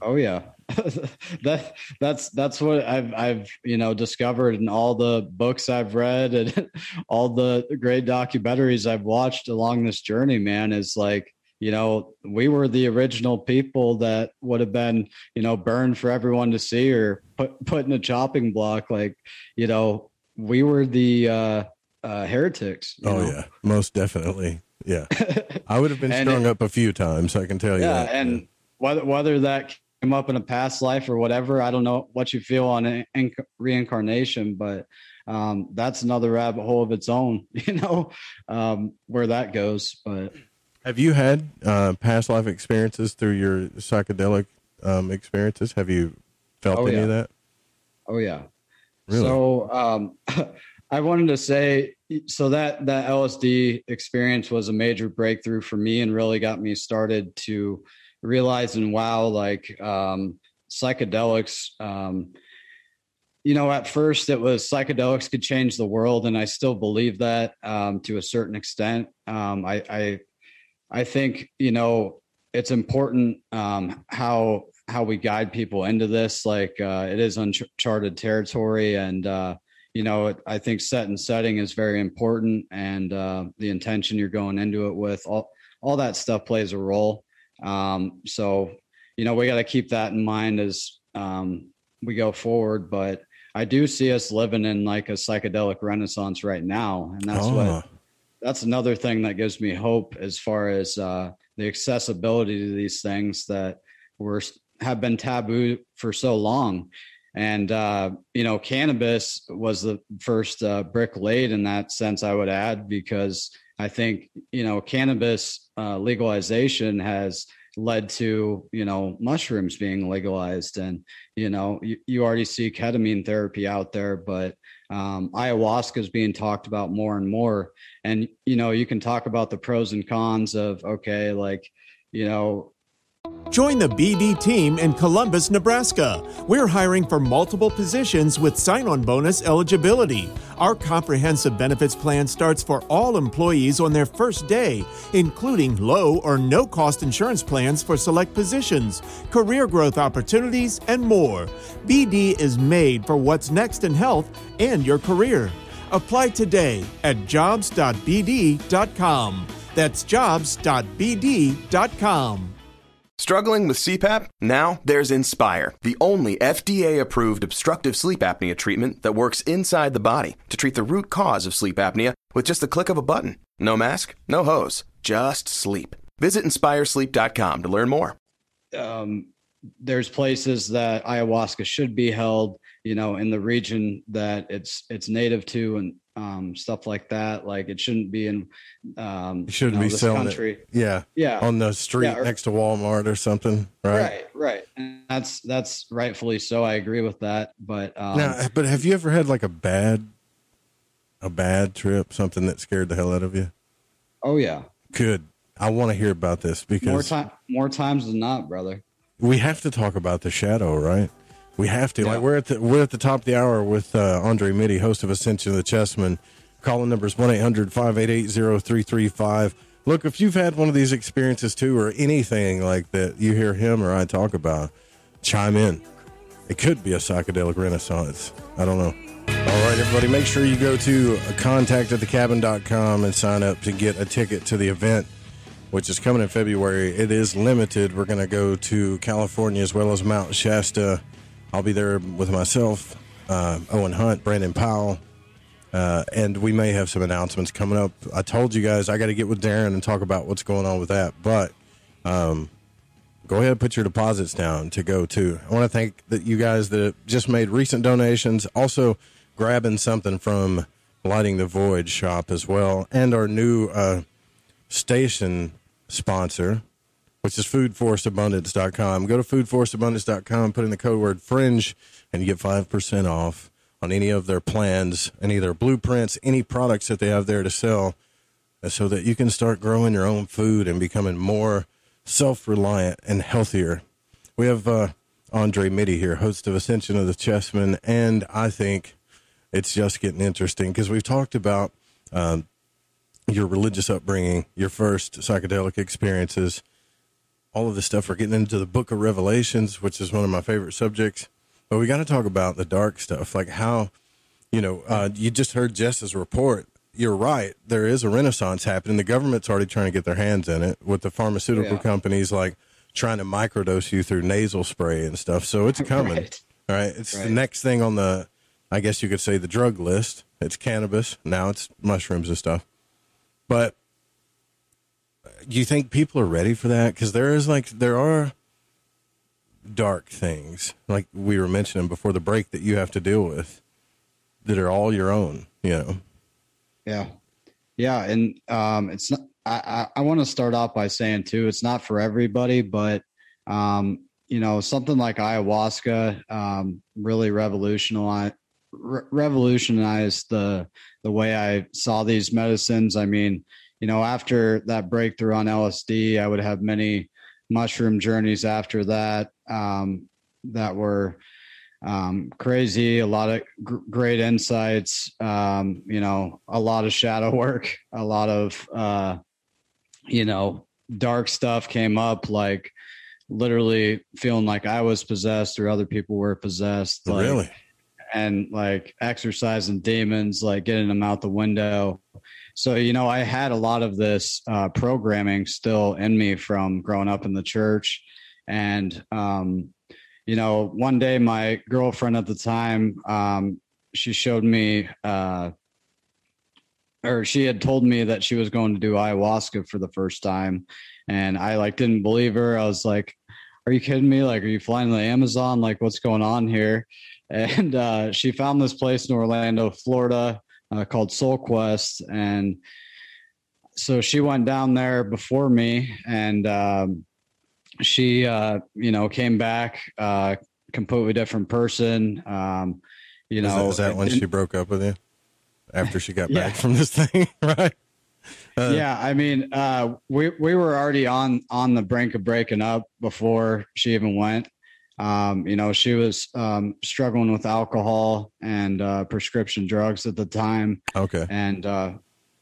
Oh yeah. that that's that's what I've I've you know discovered in all the books I've read and all the great documentaries I've watched along this journey, man, is like, you know, we were the original people that would have been, you know, burned for everyone to see or put put in a chopping block. Like, you know, we were the uh uh heretics. Oh know? yeah, most definitely. Yeah, I would have been strung it- up a few times. I can tell you yeah that. and whether whether that came up in a past life or whatever i don't know what you feel on in, in- reincarnation but um that's another rabbit hole of its own you know um where that goes but Have you had uh, past life experiences through your psychedelic um, experiences? Have you felt Oh, any yeah. of that? oh yeah Really? so um i wanted to say so that that LSD experience was a major breakthrough for me and really got me started to realize and wow like um, psychedelics um, you know at first it was psychedelics could change the world and i still believe that um, to a certain extent um, I, I i think you know it's important um, how how we guide people into this like uh, it is uncharted territory and uh, you know, I think set and setting is very important, and uh, the intention you're going into it with, all all that stuff plays a role. Um, so, you know, we got to keep that in mind as um, we go forward. But I do see us living in like a psychedelic renaissance right now, and that's oh. what that's another thing that gives me hope as far as uh, the accessibility to these things that were have been taboo for so long and uh, you know cannabis was the first uh, brick laid in that sense i would add because i think you know cannabis uh, legalization has led to you know mushrooms being legalized. And you know you, you already see ketamine therapy out there but um, ayahuasca is being talked about more and more. And you know you can talk about the pros and cons of okay like you know Join the BD team in Columbus, Nebraska. We're hiring for multiple positions with sign on bonus eligibility. Our comprehensive benefits plan starts for all employees on their first day, including low or no cost insurance plans for select positions, career growth opportunities, and more. BD is made for what's next in health and your career. Apply today at jobs.bd.com. That's jobs.bd.com. Struggling with CPAP? Now there's Inspire, the only FDA approved obstructive sleep apnea treatment that works inside the body to treat the root cause of sleep apnea with just the click of a button. No mask, no hose, just sleep. Visit inspiresleep.com to learn more. Um, there's places that ayahuasca should be held, you know, in the region that it's it's native to, and um, stuff like that. Like it shouldn't be in. Um, you shouldn't you know, be selling country. it. Yeah, yeah, on the street yeah, or, next to Walmart or something. Right, right, right. And that's that's rightfully so. I agree with that. But um, now, but have you ever had like a bad, a bad trip? Something that scared the hell out of you? Oh yeah. Good. I want to hear about this because more time, more times than not, brother. We have to talk about the shadow, right? We have to. Yeah. Like we're at the we're at the top of the hour with uh, Andre Mitty, host of Ascension of the Chessmen. Calling numbers 1 800 588 0335. Look, if you've had one of these experiences too, or anything like that you hear him or I talk about, chime in. It could be a psychedelic renaissance. I don't know. All right, everybody, make sure you go to contact at thecabin.com and sign up to get a ticket to the event, which is coming in February. It is limited. We're going to go to California as well as Mount Shasta I'll be there with myself, uh, Owen Hunt, Brandon Powell, uh, and we may have some announcements coming up. I told you guys I got to get with Darren and talk about what's going on with that, but um, go ahead and put your deposits down to go to. I want to thank that you guys that just made recent donations, also grabbing something from Lighting the Void shop as well, and our new uh, station sponsor, which is foodforestabundance.com. Go to foodforestabundance.com, put in the code word fringe, and you get 5% off on any of their plans, any of their blueprints, any products that they have there to sell, so that you can start growing your own food and becoming more self reliant and healthier. We have uh, Andre Mitty here, host of Ascension of the Chessmen, and I think it's just getting interesting because we've talked about um, your religious upbringing, your first psychedelic experiences all of this stuff. We're getting into the book of Revelations, which is one of my favorite subjects. But we got to talk about the dark stuff, like how, you know, uh, you just heard Jess's report. You're right. There is a renaissance happening. The government's already trying to get their hands in it with the pharmaceutical yeah. companies like trying to microdose you through nasal spray and stuff. So it's coming. right. right? It's right. the next thing on the, I guess you could say, the drug list. It's cannabis. Now it's mushrooms and stuff. But do you think people are ready for that? Because there is like there are dark things, like we were mentioning before the break, that you have to deal with that are all your own. You know. Yeah, yeah, and um, it's not. I I, I want to start off by saying too, it's not for everybody, but um, you know, something like ayahuasca um, really revolutionized re- revolutionized the the way I saw these medicines. I mean, you know, after that breakthrough on LSD, I would have many mushroom journeys after that um, that were um, crazy. A lot of gr- great insights. Um, you know, a lot of shadow work. A lot of uh, you know dark stuff came up, like literally feeling like I was possessed or other people were possessed. Like, really? and like exercising demons, like getting them out the window. So, you know, I had a lot of this uh, programming still in me from growing up in the church. And, um, you know, one day my girlfriend at the time, um, she showed me, uh, or she had told me that she was going to do ayahuasca for the first time. And I like didn't believe her. I was like, are you kidding me? Like, are you flying to the Amazon? Like, what's going on here? And uh, she found this place in Orlando, Florida, uh, called Soul Quest. And so she went down there before me, and um, she, uh, you know, came back uh, completely different person. Um, you Is know, that, is that when she broke up with you? After she got Yeah. back from this thing, right? Uh, yeah, I mean, uh, we we were already on on the brink of breaking up before she even went. Um, you know, she was um, struggling with alcohol and uh, prescription drugs at the time, Okay. and uh,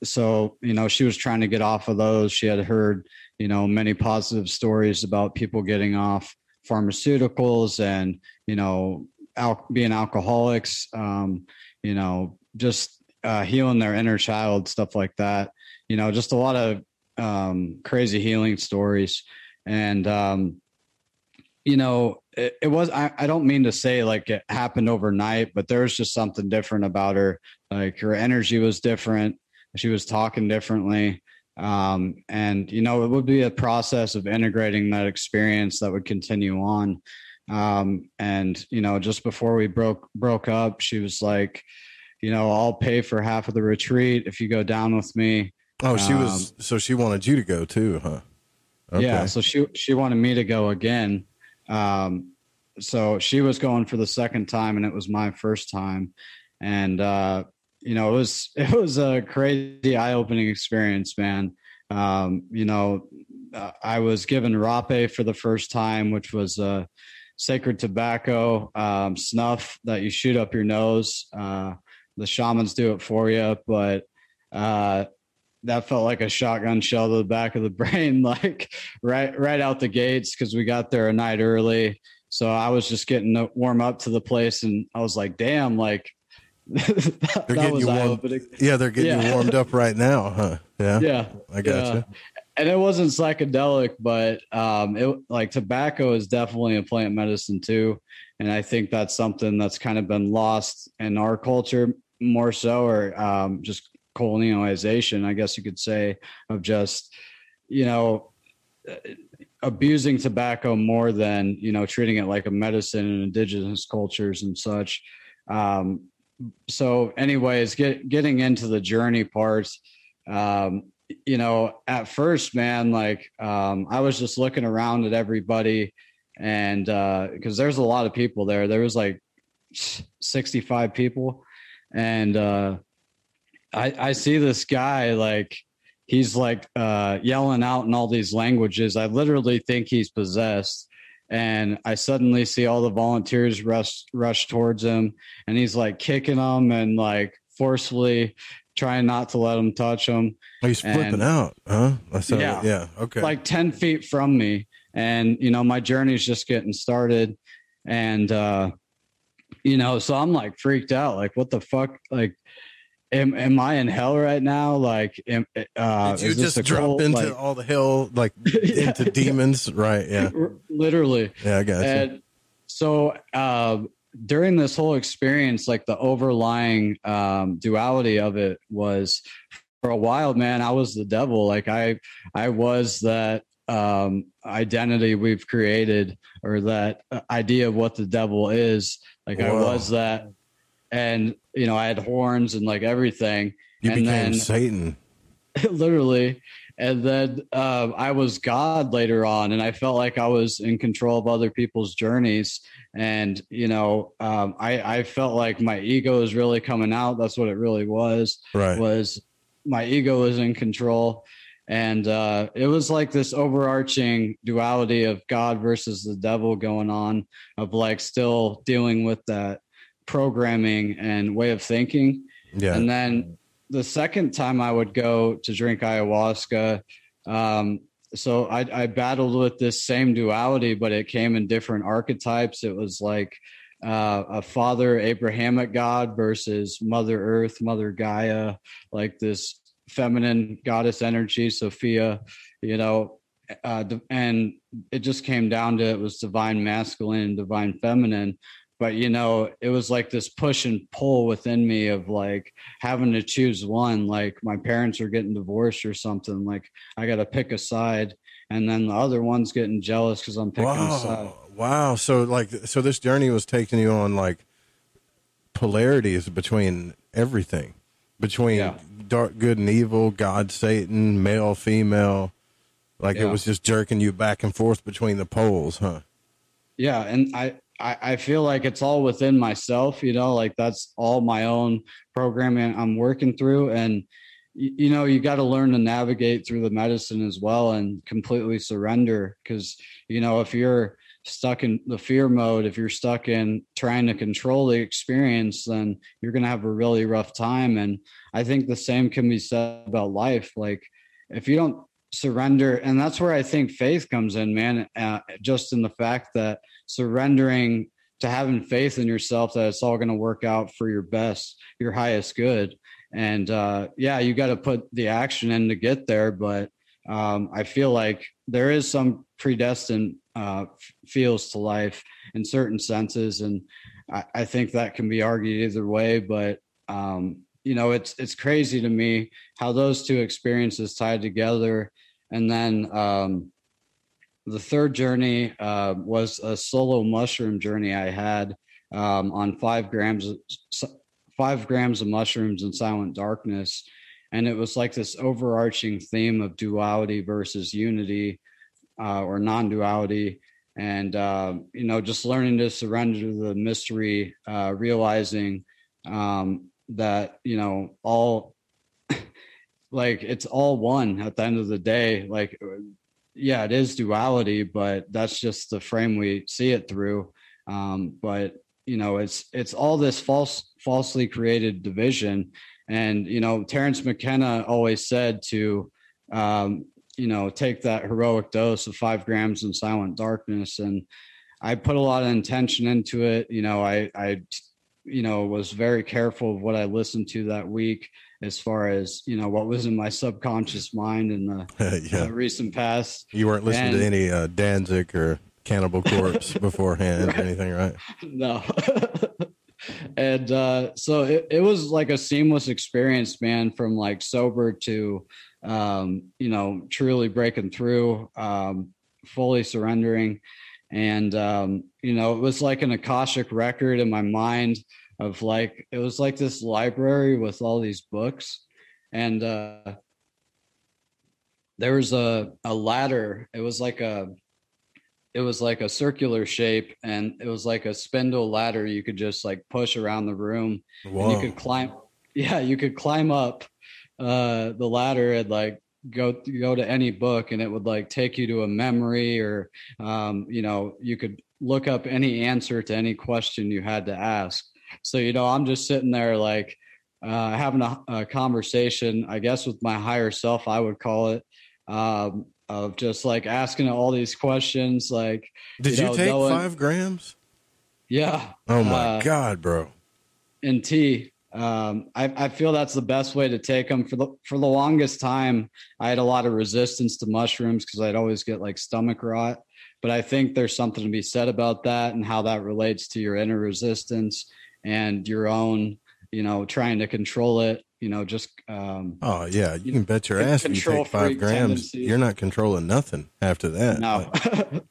so you know, she was trying to get off of those. She had heard you know many positive stories about people getting off pharmaceuticals and you know al- being alcoholics. Um, you know, just uh, healing their inner child, stuff like that. You know, just a lot of um, crazy healing stories. And, um, you know, it, it was, I, I don't mean to say like it happened overnight, but there was just something different about her. Like her energy was different. She was talking differently. Um, and, you know, it would be a process of integrating that experience that would continue on. Um, and, you know, just before we broke, broke up, she was like, you know, I'll pay for half of the retreat if you go down with me. Oh, she Um, was. So she wanted you to go too, huh? Yeah, so she she wanted me to go again. Um, so she was going for the second time, and it was my first time. And uh, you know, it was it was a crazy, eye opening experience, man. Um, you know, uh, I was given rapé for the first time, which was uh, sacred tobacco um, snuff that you shoot up your nose. Uh, the shamans do it for you, but uh, that felt like a shotgun shell to the back of the brain, like right right out the gates because we got there a night early. So I was just getting to warm up to the place, and I was like, "Damn!" Like that, They're getting you warm. Yeah, they're getting you warmed up right now, huh? Yeah. Yeah, I got yeah. you. And it wasn't psychedelic, but um, it like tobacco is definitely a plant medicine too, and I think that's something that's kind of been lost in our culture more so, or um, just colonialization, I guess you could say, of just you know uh, abusing tobacco more than you know treating it like a medicine in indigenous cultures and such. Um, so, anyways, get, getting into the journey parts, um, you know, at first, man, like um, I was just looking around at everybody, and because there's a lot of people there, there was like 65 people, and uh, I, I see this guy like he's like uh, yelling out in all these languages. I literally think he's possessed. And I suddenly see all the volunteers rush rush towards him, and he's like kicking them and like forcefully trying not to let him touch him. Oh, he's flipping out, huh? Yeah. yeah. Okay. Like 10 feet from me. And, you know, my journey's just getting started. And, uh, you know, so I'm like freaked out. Like, what the fuck? Like, am, am I in hell right now? Like, am, uh, Did you just drop into Like, all the hell, like into demons? Right. Yeah. literally. Yeah, I got you. And so uh, during this whole experience, like the overlying um, duality of it was for a while, man, I was the devil. Like I, I was that um, identity we've created or that uh, idea of what the devil is. Like I was that. And, you know, I had horns and like everything. You and became then, Satan. literally. And then um, I was God later on, and I felt like I was in control of other people's journeys. And you know, um, I, I felt like my ego was really coming out. That's what it really was. Right. Was my ego was in control, and uh, it was like this overarching duality of God versus the devil going on, of like still dealing with that programming and way of thinking. Yeah. And then the second time I would go to drink ayahuasca, um, so I, I battled with this same duality, but it came in different archetypes. It was like uh, a father Abrahamic God versus Mother Earth, Mother Gaia, like this feminine goddess energy, Sophia, you know, uh, and it just came down to it was divine masculine and divine feminine but you know it was like this push and pull within me of like having to choose one like my parents are getting divorced or something like i gotta pick a side and then the other one's getting jealous because i'm picking a side Wow. Wow. So like so this journey was taking you on like polarities between everything. Between Yeah. dark good and evil, God, Satan, male, female. Like it was just jerking you back and forth between the poles, huh? yeah and I, I i feel like it's all within myself you know like that's all my own programming i'm working through. And y- you know you got to learn to navigate through the medicine as well and completely surrender. Because you know if you're stuck in the fear mode if you're stuck in trying to control the experience then you're going to have a really rough time. And i think the same can be said about life. Like if you don't surrender and that's where i think faith comes in man uh, just in the fact that surrendering to having faith in yourself that it's all going to work out for your best your highest good. And uh yeah you got to put the action in to get there but um i feel like there is some predestined uh feels to life in certain senses and I, I think that can be argued either way but um you know it's it's crazy to me how those two experiences tied together. And then um the third journey uh, was a solo mushroom journey I had um, on five grams five grams of mushrooms in silent darkness, and it was like this overarching theme of duality versus unity uh, or non-duality, and uh, you know just learning to surrender to the mystery, uh, realizing um, that you know all like it's all one at the end of the day. Like yeah, it is duality, but that's just the frame we see it through. Um, but you know, it's it's all this false, falsely created division. And you know, Terence McKenna always said to, um, you know, take that heroic dose of five grams in silent darkness. And I put a lot of intention into it. You know, I, I, you know, was very careful of what I listened to that week as far as you know what was in my subconscious mind in the Yeah. uh, recent past. You weren't listening And- to any uh, Danzig or Cannibal Corpse beforehand or anything, right? no. and uh, so it, it was like a seamless experience, man, from like sober to, um, you know, truly breaking through, um, fully surrendering. And, um, you know, it was like an Akashic record in my mind of like, it was like this library with all these books. And uh, there was a, a ladder. It was like a, it was like a circular shape and it was like a spindle ladder you could just like push around the room and you could climb yeah you could climb up uh the ladder and like go go to any book and it would like take you to a memory or um you know you could look up any answer to any question you had to ask so you know i'm just sitting there like uh having a, a conversation i guess with my higher self i would call it um of just like asking all these questions like Did you, know, take knowing- five grams? yeah Oh my uh, God, bro. in tea. Um, I, I feel that's the best way to take them. For the for the longest time, I had a lot of resistance to mushrooms because I'd always get like stomach rot. But I think there's something to be said about that and how that relates to your inner resistance and your own, you know, trying to control it. You know, just um, Oh yeah, you can bet your ass if you take five grams, tendencies. you're not controlling nothing after that. No.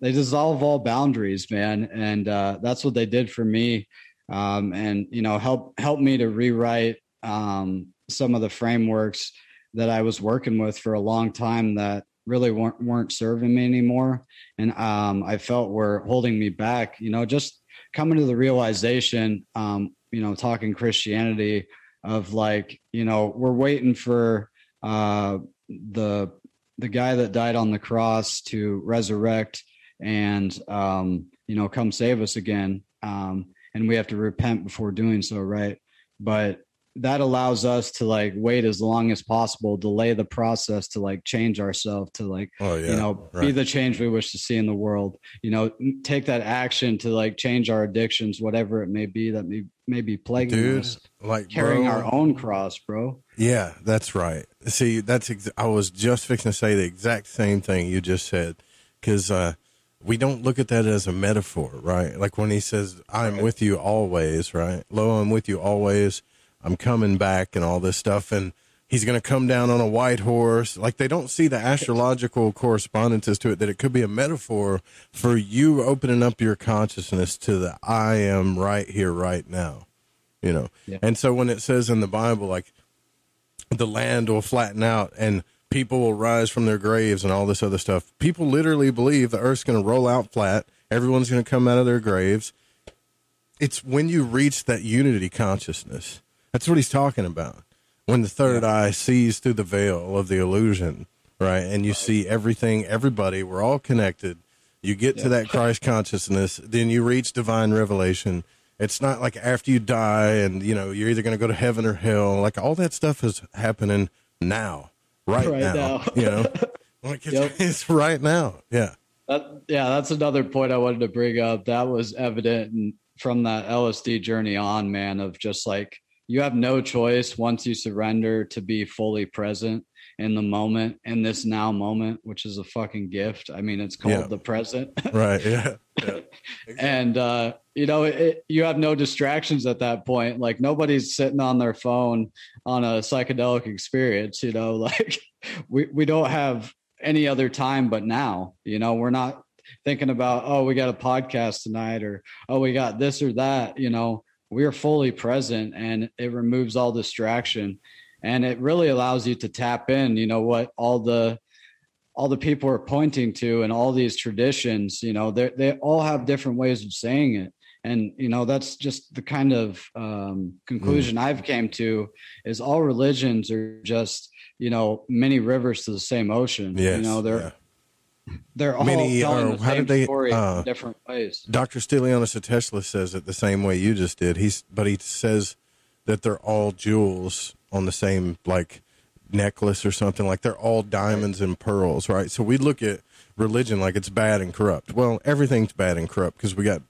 they dissolve all boundaries, man. And uh, that's what they did for me. Um, and, you know, help, help me to rewrite um, some of the frameworks that I was working with for a long time that really weren't weren't serving me anymore, and um, I felt were holding me back. You know, just coming to the realization, um, you know, talking Christianity of like, you know, we're waiting for uh, the the guy that died on the cross to resurrect and um, you know come save us again um, and we have to repent before doing so right? But that allows us to like wait as long as possible delay the process to like change ourselves to like Oh, yeah, you know be the change we wish to see in the world you know take that action to like change our addictions whatever it may be that may, may be plaguing Dude, us like carrying bro, our own cross bro Yeah, that's right. See, that's ex- I was just fixing to say the exact same thing you just said, because uh, we don't look at that as a metaphor, right? Like when he says, "I'm with you always," right? Lo, I'm with you always. I'm coming back, and all this stuff, and he's going to come down on a white horse. Like they don't see the astrological correspondences to it. That it could be a metaphor for you opening up your consciousness to the "I am right here, right now." You know, Yeah. and so when it says in the Bible, like the land will flatten out and people will rise from their graves and all this other stuff. People literally believe the earth's going to roll out flat. Everyone's going to come out of their graves. It's when you reach that unity consciousness. That's what he's talking about. When the third eye sees through the veil of the illusion, right? And you see everything, everybody, we're all connected. You get to that Christ consciousness, then you reach divine revelation. It's not like after you die and you know you're either going to go to heaven or hell. Like all that stuff is happening now, right, Right now. now. You know, like it's, Yep. it's right now. Yeah, That, yeah, that's another point I wanted to bring up. That was evident from that LSD journey on, man, of just like you have no choice once you surrender to be fully present in the moment, in this now moment, which is a fucking gift. I mean, it's called Yeah. the present. right. Yeah, and uh you know it, you have no distractions at that point like nobody's sitting on their phone on a psychedelic experience you know like we we don't have any other time but now you know we're not thinking about oh we got a podcast tonight or oh we got this or that you know we are fully present and it removes all distraction. And it really allows you to tap in you know what all the all the people are pointing to and all these traditions you know they they all have different ways of saying it. And you know that's just the kind of um, conclusion i've came to is all religions are just you know many rivers to the same ocean. Yes, you know they're they're all Many telling are- the how same did they, story uh, in different ways Dr. Stelianos Tesla says it the same way you just did. He's but he says that they're all jewels on the same like necklace or something like they're all diamonds and pearls, right? So we look at religion like it's bad and corrupt. Well, everything's bad and corrupt because we got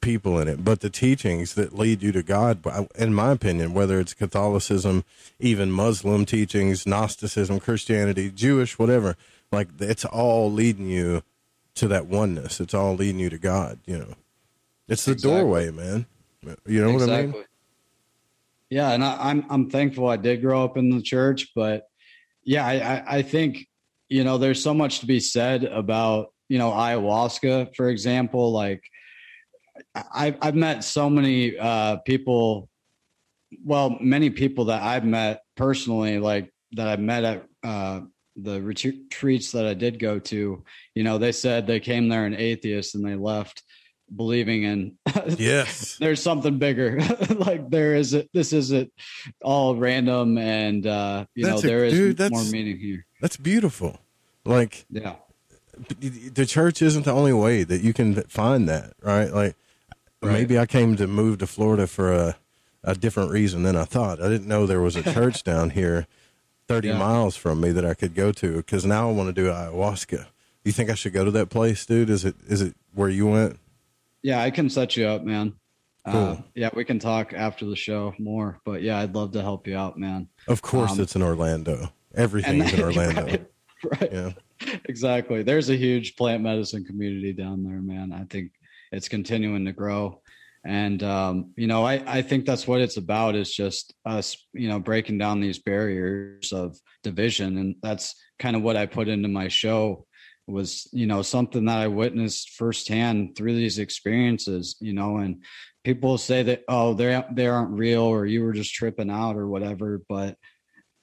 people in it, but the teachings that lead you to God, in my opinion, whether it's Catholicism, even Muslim teachings, Gnosticism, Christianity, Jewish, whatever, like it's all leading you to that oneness. It's all leading you to God, you know. It's the Exactly. doorway, man. You know what I mean? Yeah, and I, I'm I'm thankful I did grow up in the church, but yeah, I, I I think you know there's so much to be said about you know ayahuasca, for example. Like I've I've met so many uh, people, well, many people that I've met personally, like that I've met at uh, the retreats that I did go to. You know, they said they came there an atheist and they left believing in yes there's something bigger like there is a, this isn't all random and uh you That's know a- there is dude, more meaning here That's beautiful. Like yeah the church isn't the only way that you can find that, right? Like maybe I came to move to Florida for a a different reason than I thought. I didn't know there was a church down here 30 Yeah. miles from me that I could go to cuz now I want to do ayahuasca. You think I should go to that place, dude? Is it is it where you went? yeah i can set you up man uh, Cool. yeah we can talk after the show more but yeah i'd love to help you out man Of course Um, it's in Orlando. Everything's in Orlando. right, right. Yeah. exactly there's a huge plant medicine community down there man i think it's continuing to grow and um, you know I, I think that's what it's about is just us you know breaking down these barriers of division and that's kind of what i put into my show was you know something that i witnessed firsthand through these experiences you know and people say that oh they they aren't real or you were just tripping out or whatever but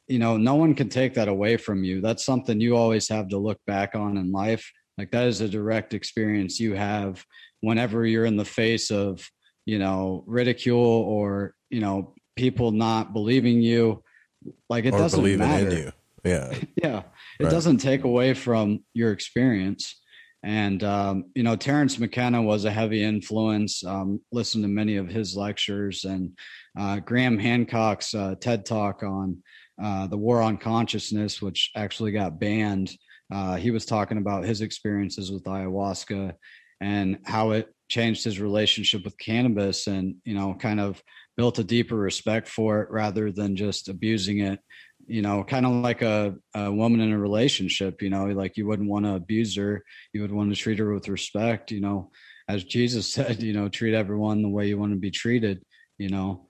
you know, no one can take that away from you. That's something you always have to look back on in life. Like that is a direct experience you have whenever you're in the face of, you know, ridicule or, you know, people not believing you. Like it or doesn't believing matter. in you. Yeah. yeah. It Right. doesn't take away from your experience. And, um, you know, Terence McKenna was a heavy influence. Um, listened to many of his lectures and uh, Graham Hancock's uh, TED talk on uh, the war on consciousness, which actually got banned. Uh, he was talking about his experiences with ayahuasca and how it changed his relationship with cannabis and, you know, kind of built a deeper respect for it rather than just abusing it you know, kind of like a, a woman in a relationship, you know, like you wouldn't want to abuse her. You would want to treat her with respect, you know, as Jesus said, you know, treat everyone the way you want to be treated, you know.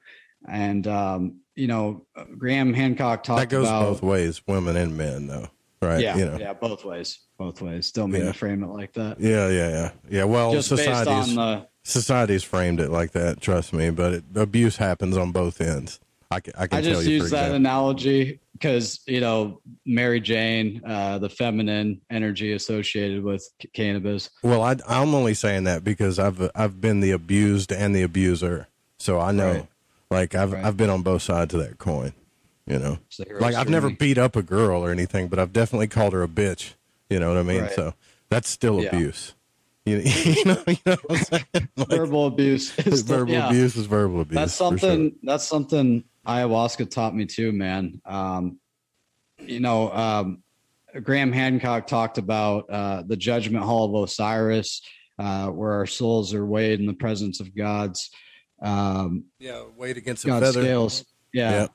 And, um, you know, Graham Hancock talked that goes about both ways, women and men, though, right? Yeah, you know. yeah, both ways, both ways. Don't mean Yeah. to frame it like that. Yeah, yeah, yeah, yeah. Well, Just based society's on the- society's framed it like that. Trust me, but it, abuse happens on both ends. I can, I can I just use that example. analogy because you know Mary Jane, uh, the feminine energy associated with c- cannabis. Well, I, I'm only saying that because I've I've been the abused and the abuser, so I know. Right. Like I've I've been on both sides of that coin. You know, like I've never beat up a girl or anything, but I've definitely called her a bitch. You know what I mean? Right. So that's still Yeah. abuse. You, you know, you know what I'm saying? Like, verbal abuse. is still- verbal yeah. abuse is verbal abuse. That's for sure. something. That's something ayahuasca taught me too, man. Um, you know, um, Graham Hancock talked about uh, the judgment hall of Osiris, uh, where our souls are weighed in the presence of God's. Um, Yeah, weighed against a God's feather. scales. Yeah. Yep.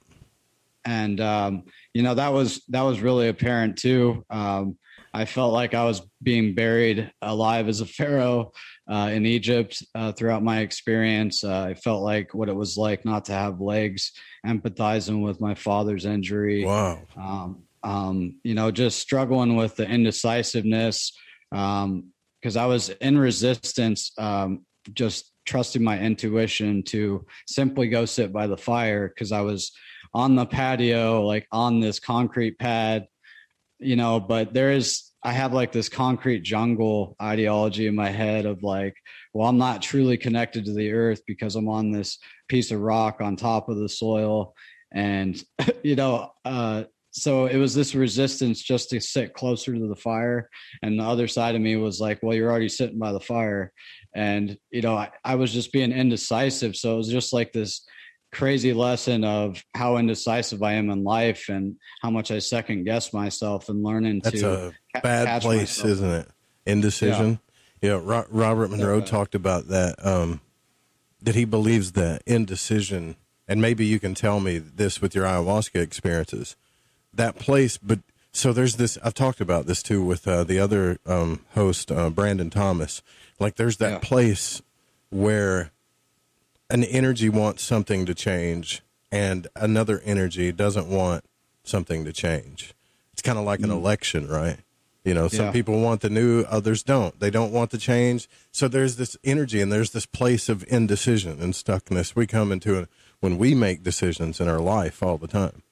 And um, you know that was that was really apparent too. Um, I felt like I was being buried alive as a pharaoh uh, in Egypt uh, throughout my experience. Uh, I felt like what it was like not to have legs, empathizing with my father's injury. Wow. Um, um, you know, just struggling with the indecisiveness because I was in resistance, um, just trusting my intuition to simply go sit by the fire because I was on the patio, like on this concrete pad, you know, but there is, I have like this concrete jungle ideology in my head of like, well, I'm not truly connected to the earth because I'm on this piece of rock on top of the soil. And, you know, uh, so it was this resistance just to sit closer to the fire. And the other side of me was like, well, you're already sitting by the fire. And, you know, I, I was just being indecisive. So it was just like this crazy lesson of how indecisive I am in life and how much I second guess myself and learning That's to a bad place, myself. isn't it? Indecision. Yeah, Ro- Robert Monroe talked about that. Um, that he believes that indecision, and maybe you can tell me this with your ayahuasca experiences. That place, but so there's this. I've talked about this too with uh, the other um, host, uh, Brandon Thomas. Like, there's that place where an energy wants something to change, and another energy doesn't want something to change. It's kind of like an mm. election, right? You know, some Yeah. people want the new, others don't. They don't want the change. So there's this energy and there's this place of indecision and stuckness we come into it when we make decisions in our life all the time.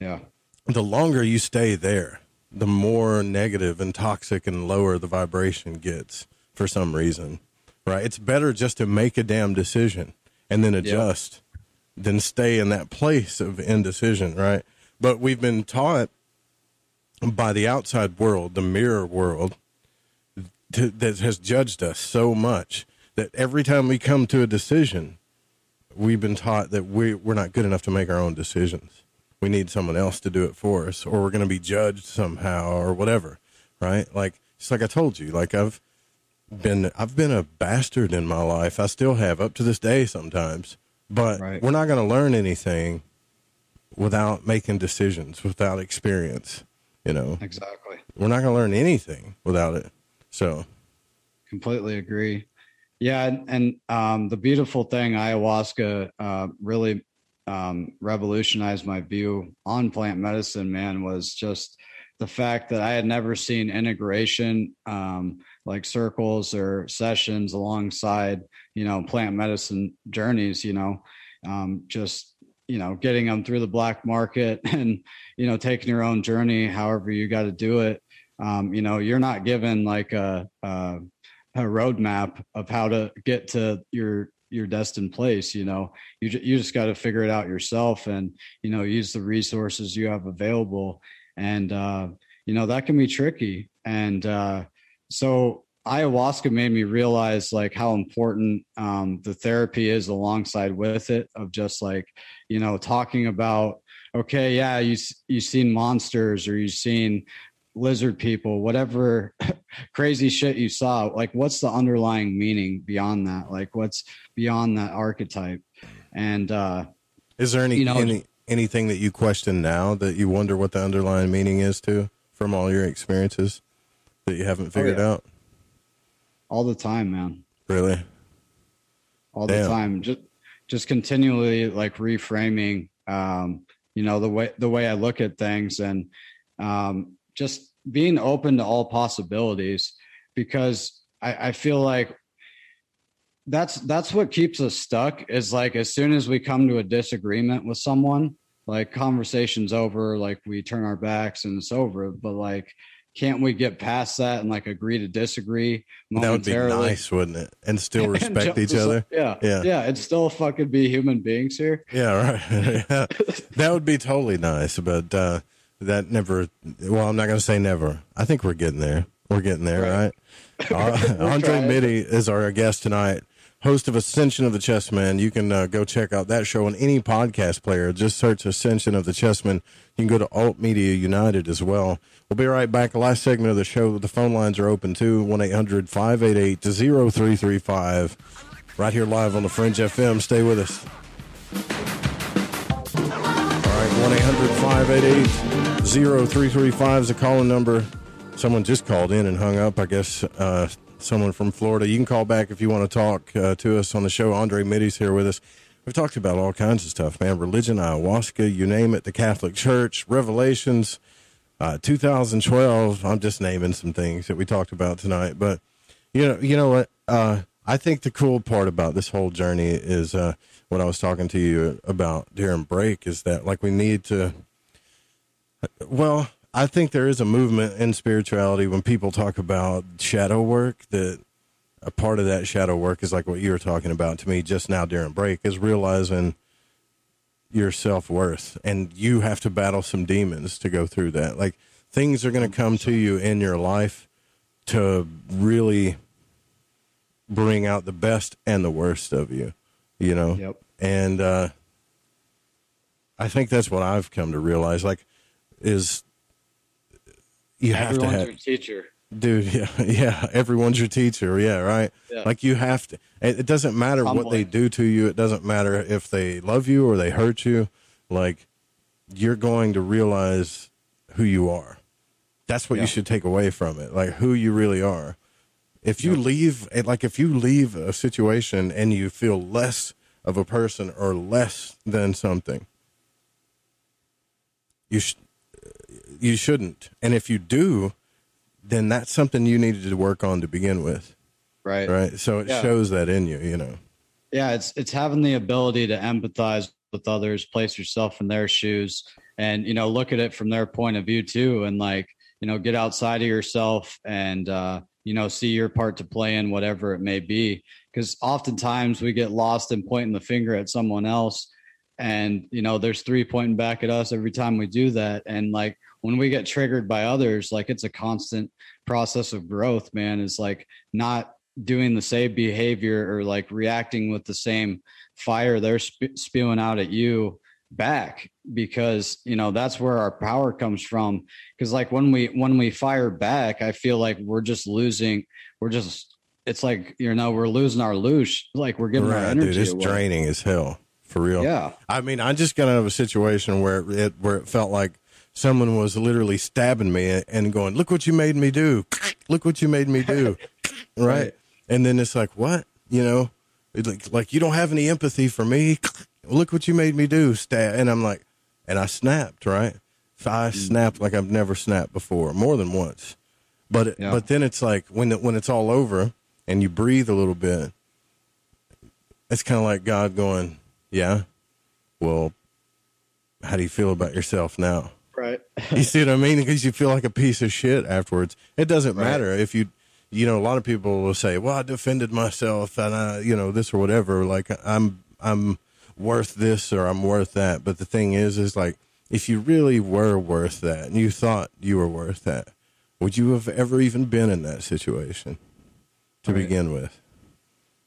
Yeah. The longer you stay there, the more negative and toxic and lower the vibration gets for some reason, right? It's better just to make a damn decision and then adjust than stay in that place of indecision, right? But we've been taught by the outside world, the mirror world, to, that has judged us so much that every time we come to a decision, we've been taught that we, we're not good enough to make our own decisions. We need someone else to do it for us, or we're going to be judged somehow, or whatever, right? Like, it's like I told you, like I've been, I've been a bastard in my life. I still have up to this day sometimes, but we're not going to learn anything without making decisions, without experience. You know, Exactly. we're not going to learn anything without it. So, completely agree yeah and, and um, the beautiful thing ayahuasca uh, really um, revolutionized my view on plant medicine man was just the fact that i had never seen integration um, like circles or sessions alongside you know plant medicine journeys you know um, just you know getting them through the black market and you know taking your own journey however you got to do it. Um, you know you're not given like a, a a roadmap of how to get to your your destined place you know. You, you just got to figure it out yourself and you know use the resources you have available. And uh you know that can be tricky. And uh so ayahuasca made me realize like how important um the therapy is alongside with it of just like you know talking about okay yeah you you've seen monsters or you've seen lizard people whatever crazy shit you saw like what's the underlying meaning beyond that? Like what's beyond that archetype? And uh Is there any, You know- any anything that you question now that you wonder what the underlying meaning is to from all your experiences that you haven't figured Oh, yeah. out? all the time man Really? all Damn. the time just just continually like reframing um you know the way the way i look at things and um just being open to all possibilities because i i feel like that's that's what keeps us stuck is like as soon as we come to a disagreement with someone like conversation's over like we turn our backs and it's over but like can't we get past that and like agree to disagree That would be nice, wouldn't it? And still respect just- each other. Yeah, Yeah. yeah, It's still fucking be human beings here. Yeah, right. yeah. That would be totally nice, but uh, that never. Well, I'm not going to say never. I think we're getting there. We're getting there, right? Uh, Andre. Mitty is our guest tonight, host of Ascension of the Chessmen. You can uh, go check out that show on any podcast player. Just search Ascension of the Chessmen. You can go to Alt Media United as well. We'll be right back. Last segment of the show. The phone lines are open too 1 800 588 0335. Right here live on the Fringe FM. Stay with us. All right, 1 800 588 0335 is the calling number. Someone just called in and hung up. I guess uh, someone from Florida. You can call back if you want to talk uh, to us on the show. Andre Mitty's here with us. We've talked about all kinds of stuff, man. Religion, ayahuasca, you name it, the Catholic Church, Revelations, uh, 2012. I'm just naming some things that we talked about tonight. But, you know, you know what? Uh, I think the cool part about this whole journey is uh, what I was talking to you about during break is that, like, we need to well, I think there is a movement in spirituality when people talk about shadow work that a part of that shadow work is like what you were talking about to me just now during break is realizing your self-worth and you have to battle some demons to go through that. Like things are going to come to you in your life to really bring out the best and the worst of you, you know? Yep. And uh I think that's what I've come to realize like is you have Everyone's to have your teacher. dude yeah yeah everyone's your teacher yeah right Yeah. like you have to it doesn't matter what they do to you it doesn't matter if they love you or they hurt you like you're going to realize who you are that's what Yeah. you should take away from it like who you really are if you leave eh, like if you leave a situation and you feel less of a person or less than something you sh- you shouldn't. And if you do then that's something you needed to work on to begin with. Right. right? So it Yeah. shows that in you you know. Yeah it's it's having the ability to empathize with others place yourself in their shoes and you know look at it from their point of view too and like you know get outside of yourself and uh you know see your part to play in whatever it may be. Because oftentimes we get lost in pointing the finger at someone else and you know there's three pointing back at us every time we do that and like when we get triggered by others like it's a constant process of growth man is like not doing the same behavior or like reacting with the same fire they're spe- spewing out at you back because you know that's where our power comes from because like when we when we fire back i feel like we're just losing we're just it's like you know we're losing our loosh like we're giving our right energy dude it's away. draining as hell for real Yeah. i mean i just got out of a situation where it where it felt like someone was literally stabbing me and going look what you made me do look what you made me do right? Right. and then it's like what you know like, like you don't have any empathy for me look what you made me do stab and i'm like and i snapped right i Mm. snapped like i've never snapped before more than once but it, Yeah. but then it's like when it, when it's all over and you breathe a little bit it's kind of like god going yeah well how do you feel about yourself now? Right. You see what I mean? Because you feel like a piece of shit afterwards. It doesn't Right. matter if you, you know, a lot of people will say, "Well, I defended myself, and I, you know, this or whatever. Like I'm, I'm worth this or I'm worth that." But the thing is, is like if you really were worth that, and you thought you were worth that, would you have ever even been in that situation to begin with?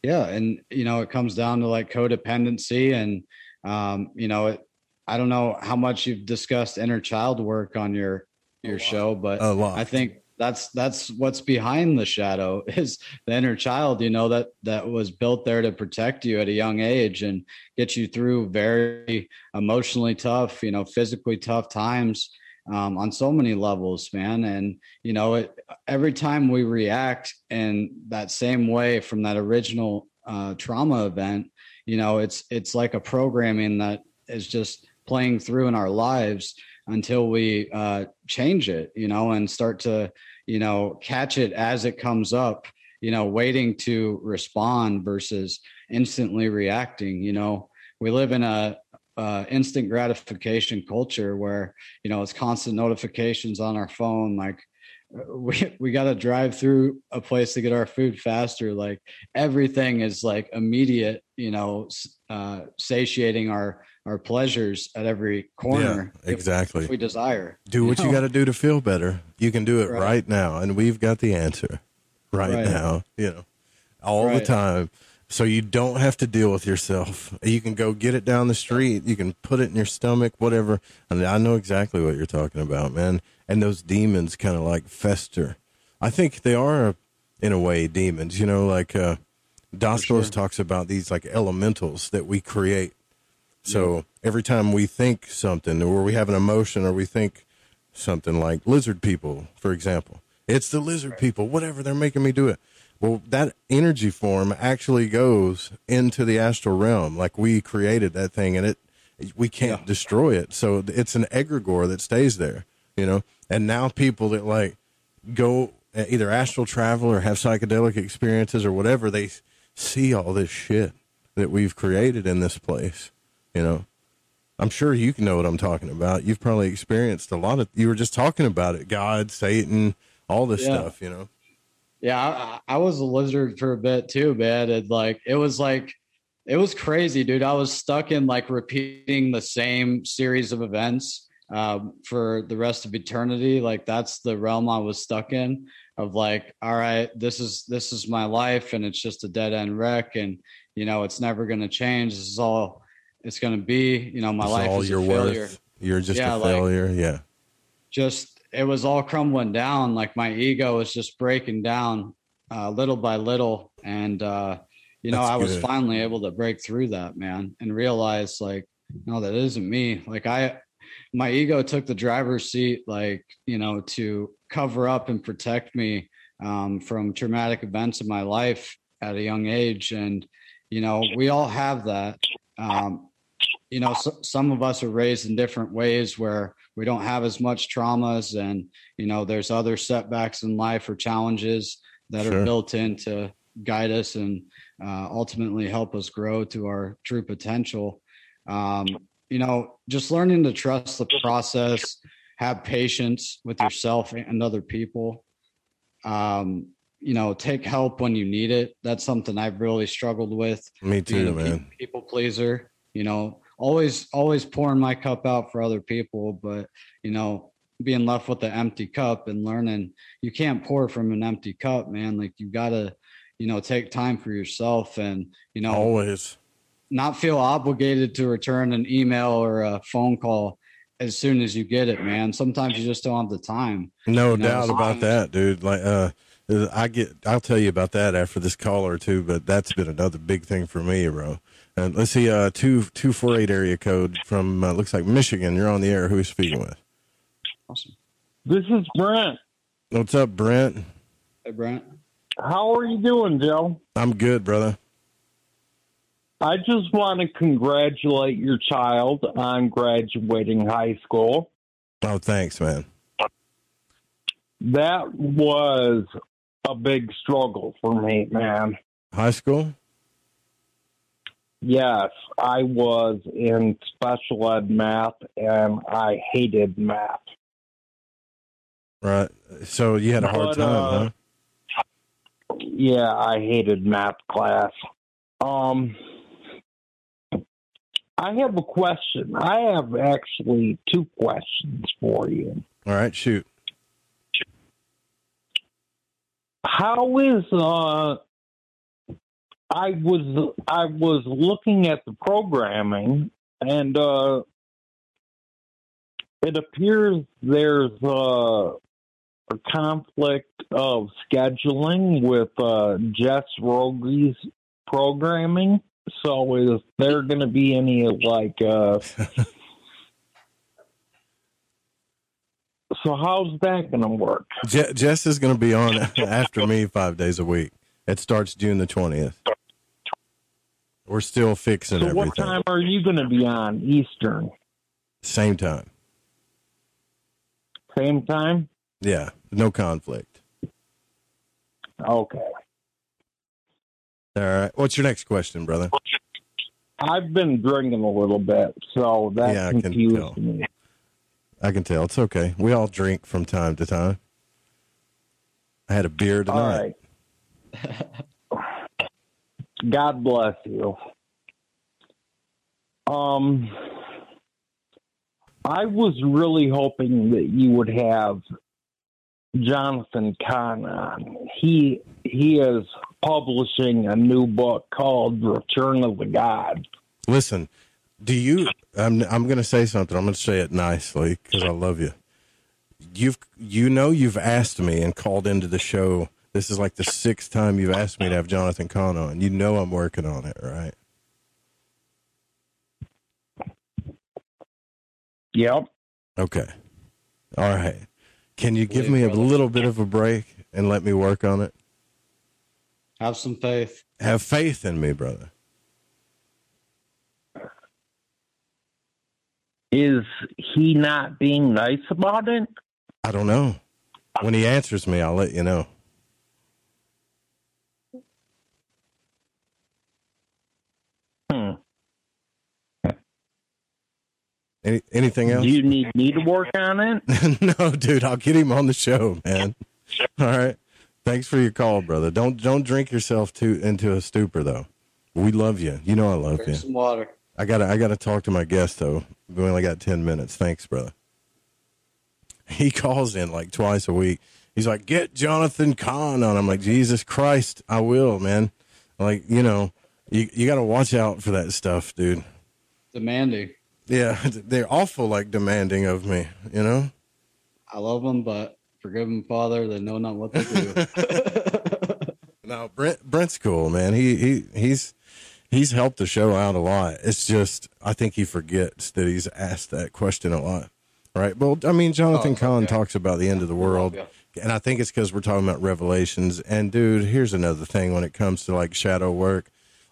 Yeah, and you know, it comes down to like codependency, and um, you know, it, I don't know how much you've discussed inner child work on your your show, but A lot. I think that's that's what's behind the shadow is the inner child. You know that that was built there to protect you at a young age and get you through very emotionally tough, you know, physically tough times um, on so many levels, man. And you know, it, every time we react in that same way from that original uh, trauma event, you know, it's it's like a programming that is just playing through in our lives until we uh, change it, you know, and start to, you know, catch it as it comes up, you know, waiting to respond versus instantly reacting. You know, we live in a uh, instant gratification culture where you know it's constant notifications on our phone like we we got to drive through a place to get our food faster like everything is like immediate you know uh satiating our our pleasures at every corner Yeah, exactly. if we desire Do what you know? got to do to feel better. You can do it Right. right, now, and we've got the answer right, Right. now. You know, all the time. So you don't have to deal with yourself. You can go get it down the street. You can put it in your stomach, whatever. And I know exactly what you're talking about, man. And those demons kind of like fester. I think they are, in a way, demons. You know, like uh, Daskalos talks about these like elementals that we create. So every time we think something, or we have an emotion, or we think something like lizard people, for example, it's the lizard people, whatever, they're making me do it. Well, that energy form actually goes into the astral realm. Like we created that thing and it, we can't destroy it. So it's an egregore that stays there, you know? And now people that like go either astral travel or have psychedelic experiences or whatever, they see all this shit that we've created in this place, you know? I'm sure you can know what I'm talking about. You've probably experienced a lot of, you were just talking about it, God, Satan, all this Yeah. stuff, you know? Yeah, I, I was a lizard for a bit too, man. And like, it was like, it was crazy, dude. I was stuck in like repeating the same series of events um, for the rest of eternity. Like, that's the realm I was stuck in of like, all right, this is this is my life, and it's just a dead end wreck, and you know, it's never going to change. This is all it's going to be. You know, my It's life all is you're a failure. worth. You're just Yeah, a like- failure. yeah. just it was all crumbling down like my ego was just breaking down uh, little by little and uh you know That's i was good. finally able to break through that man and realize like no that isn't me like i my ego took the driver's seat like you know to cover up and protect me um, from traumatic events in my life at a young age and you know we all have that um, you know so, some of us are raised in different ways where we don't have as much traumas and you know there's other setbacks in life or challenges that Sure. are built in to guide us and uh, ultimately help us grow to our true potential um, you know just learning to trust the process have patience with yourself and other people um, you know take help when you need it that's something i've really struggled with Me too, man. people pleaser you know always always pouring my cup out for other people but you know being left with an empty cup and learning you can't pour from an empty cup man like you gotta you know take time for yourself and you know Always. not feel obligated to return an email or a phone call as soon as you get it man sometimes you just don't have the time No You know, doubt about that, dude. Like, uh, I get, I'll tell you about that after this call or two, but that's been another big thing for me, bro. And let's see, uh, two, two, four, eight area code from, uh, looks like Michigan. You're on the air. Who are you speaking with? awesome This is Brent. What's up, Brent? hey brent How are you doing, Joe? I'm good, brother. I just want to congratulate your child on graduating high school. Oh, thanks, man. That was a big struggle for me, man. High school? Yes, I was in special ed math and I hated math. Right. So you had a hard But, time, uh, huh? Yeah, I hated math class. Um, I have a question. I have actually two questions for you. All right, shoot. How is uh I was I was looking at the programming and uh it appears there's uh, a conflict of scheduling with uh Jess Rogi's programming. So is there going to be any like uh So how's that going to work? Je- Jess is going to be on after me five days a week. It starts June the twentieth. We're still fixing So everything. what time are you going to be on Eastern? Same time. Same time? Yeah, no conflict. Okay. All right. What's your next question, brother? I've been drinking a little bit, so that Yeah, I can confused tell. me. I can tell. It's okay. We all drink from time to time. I had a beer tonight. right. God bless you. Um, I was really hoping that you would have Jonathan Cahn on. He he is publishing a new book called Return of the God. Listen, do you? I'm I'm going to say something. I'm going to say it nicely because I love you. You've you know you've asked me and called into the show. This is like the sixth time you've asked me to have Jonathan Cahn on. You know I'm working on it, right? Yep. Okay. All right. Can you give me a little bit of a break and let me work on it? Have some faith. Have faith in me, brother. Is he not being nice about it? I don't know. When he answers me, I'll let you know. Hmm. Any, anything else? Do you need me to work on it? no, dude, I'll get him on the show, man. All right. Thanks for your call, brother. Don't don't drink yourself to into a stupor though. We love you. You know I love Drink you. some water. I gotta I gotta talk to my guest though. We only got ten minutes. Thanks, brother. He calls in like twice a week. He's like, "Get Jonathan Cahn on." I'm like, "Jesus Christ, I will, man." Like, you know, you you got to watch out for that stuff, dude. Demanding. Yeah, they're awful like demanding of me. You know. I love them, but forgive them, Father. They know not what they do. No, Brent Brent's cool, man. He he he's he's helped the show out a lot. It's just I think he forgets that he's asked that question a lot. Right. Well, I mean, Jonathan Oh, Cahn okay. talks about the end of the world, Yeah. and I think it's because we're talking about revelations. And dude, here's another thing when it comes to like shadow work.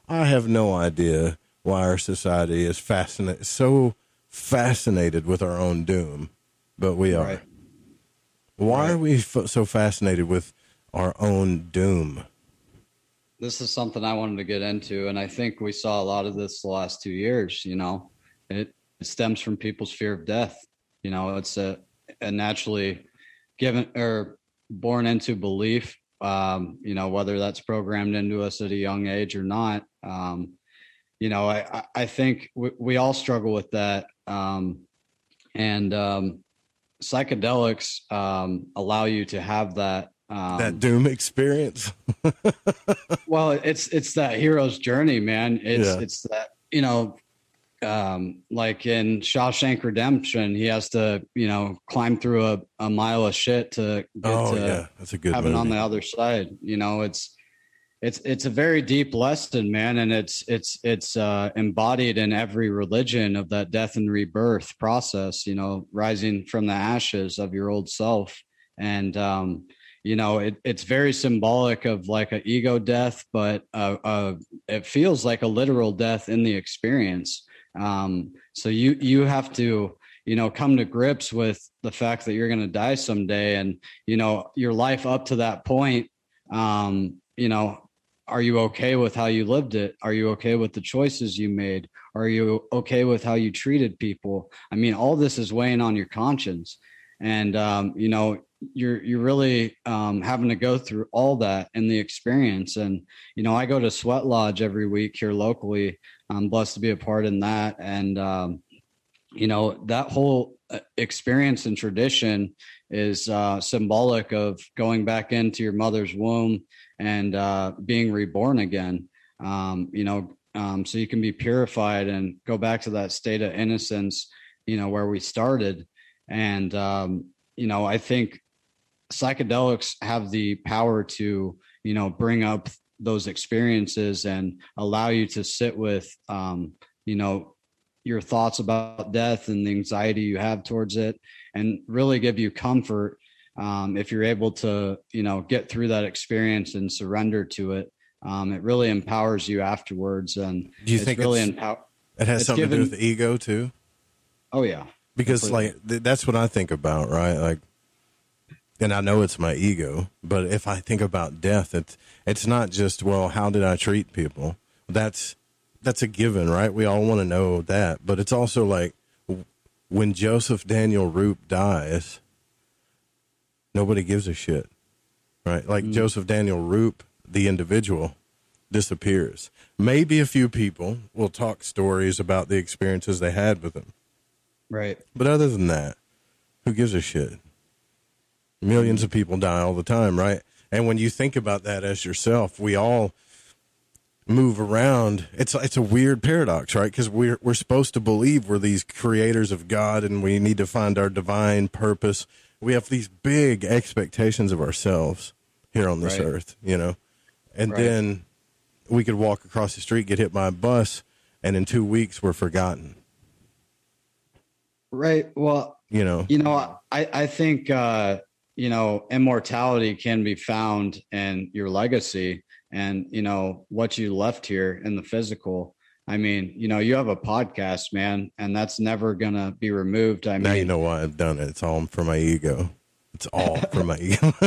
I have no idea why our society is fascinated so fascinated with our own doom, but we are. Right. Why are we f- so fascinated with our own doom? this is something I wanted to get into, and I think we saw a lot of this the last two years. You know, it, it stems from people's fear of death. You know, it's a, a naturally given or born into belief. Um, you know, whether that's programmed into us at a young age or not. Um, you know, I I, think we, we all struggle with that, um, and um, psychedelics um, allow you to have that. Um, that doom experience. well it's it's that hero's journey man it's Yeah. it's that you know um like in Shawshank Redemption he has to you know climb through a, a mile of shit to get Oh to yeah, that's a good heaven on the other side you know it's it's it's a very deep lesson man and it's it's it's uh embodied in every religion of that death and rebirth process you know rising from the ashes of your old self. And um you know it, it's very symbolic of like a ego death but uh, uh it feels like a literal death in the experience. Um so you you have to you know come to grips with the fact that you're going to die someday and you know your life up to that point um you know are you okay with how you lived it? Are you okay with the choices you made? Are you okay with how you treated people? I mean, all this is weighing on your conscience, and um, you know, you're you're really um, having to go through all that in the experience. And you know, I go to Sweat Lodge every week here locally. I'm blessed to be a part in that, and um, you know, that whole uh, experience and tradition is uh, symbolic of going back into your mother's womb and uh, being reborn again. Um, you know, um, so you can be purified and go back to that state of innocence. You know, where we started, and um, you know, I think psychedelics have the power to you know bring up those experiences and allow you to sit with um, you know your thoughts about death and the anxiety you have towards it and really give you comfort um, if you're able to you know get through that experience and surrender to it um, it really empowers you afterwards and Do you it's think really empower It has something to do with the ego too. oh yeah because Completely. like th- that's what I think about, right? Like, and I know it's my ego, but if I think about death, it's it's not just well, how did I treat people? That's that's a given, right? We all want to know that, but it's also like when Joseph Daniel Rupe dies, nobody gives a shit, right? Like mm. Joseph Daniel Rupe, the individual, disappears. Maybe a few people will talk stories about the experiences they had with him. right But other than that, who gives a shit? Millions of people die all the time, right? And when you think about that as yourself, we all move around. It's it's a weird paradox, right? Because we're we're supposed to believe we're these creators of God, and we need to find our divine purpose. We have these big expectations of ourselves here on this Right. earth, you know, and Right. then we could walk across the street, get hit by a bus, and in two weeks we're forgotten. right well You know, you know i i think uh you know immortality can be found in your legacy and you know what you left here in the physical i mean you know you have a podcast man and that's never gonna be removed i now mean you know why I've done it. It's all for my ego. It's all for my ego.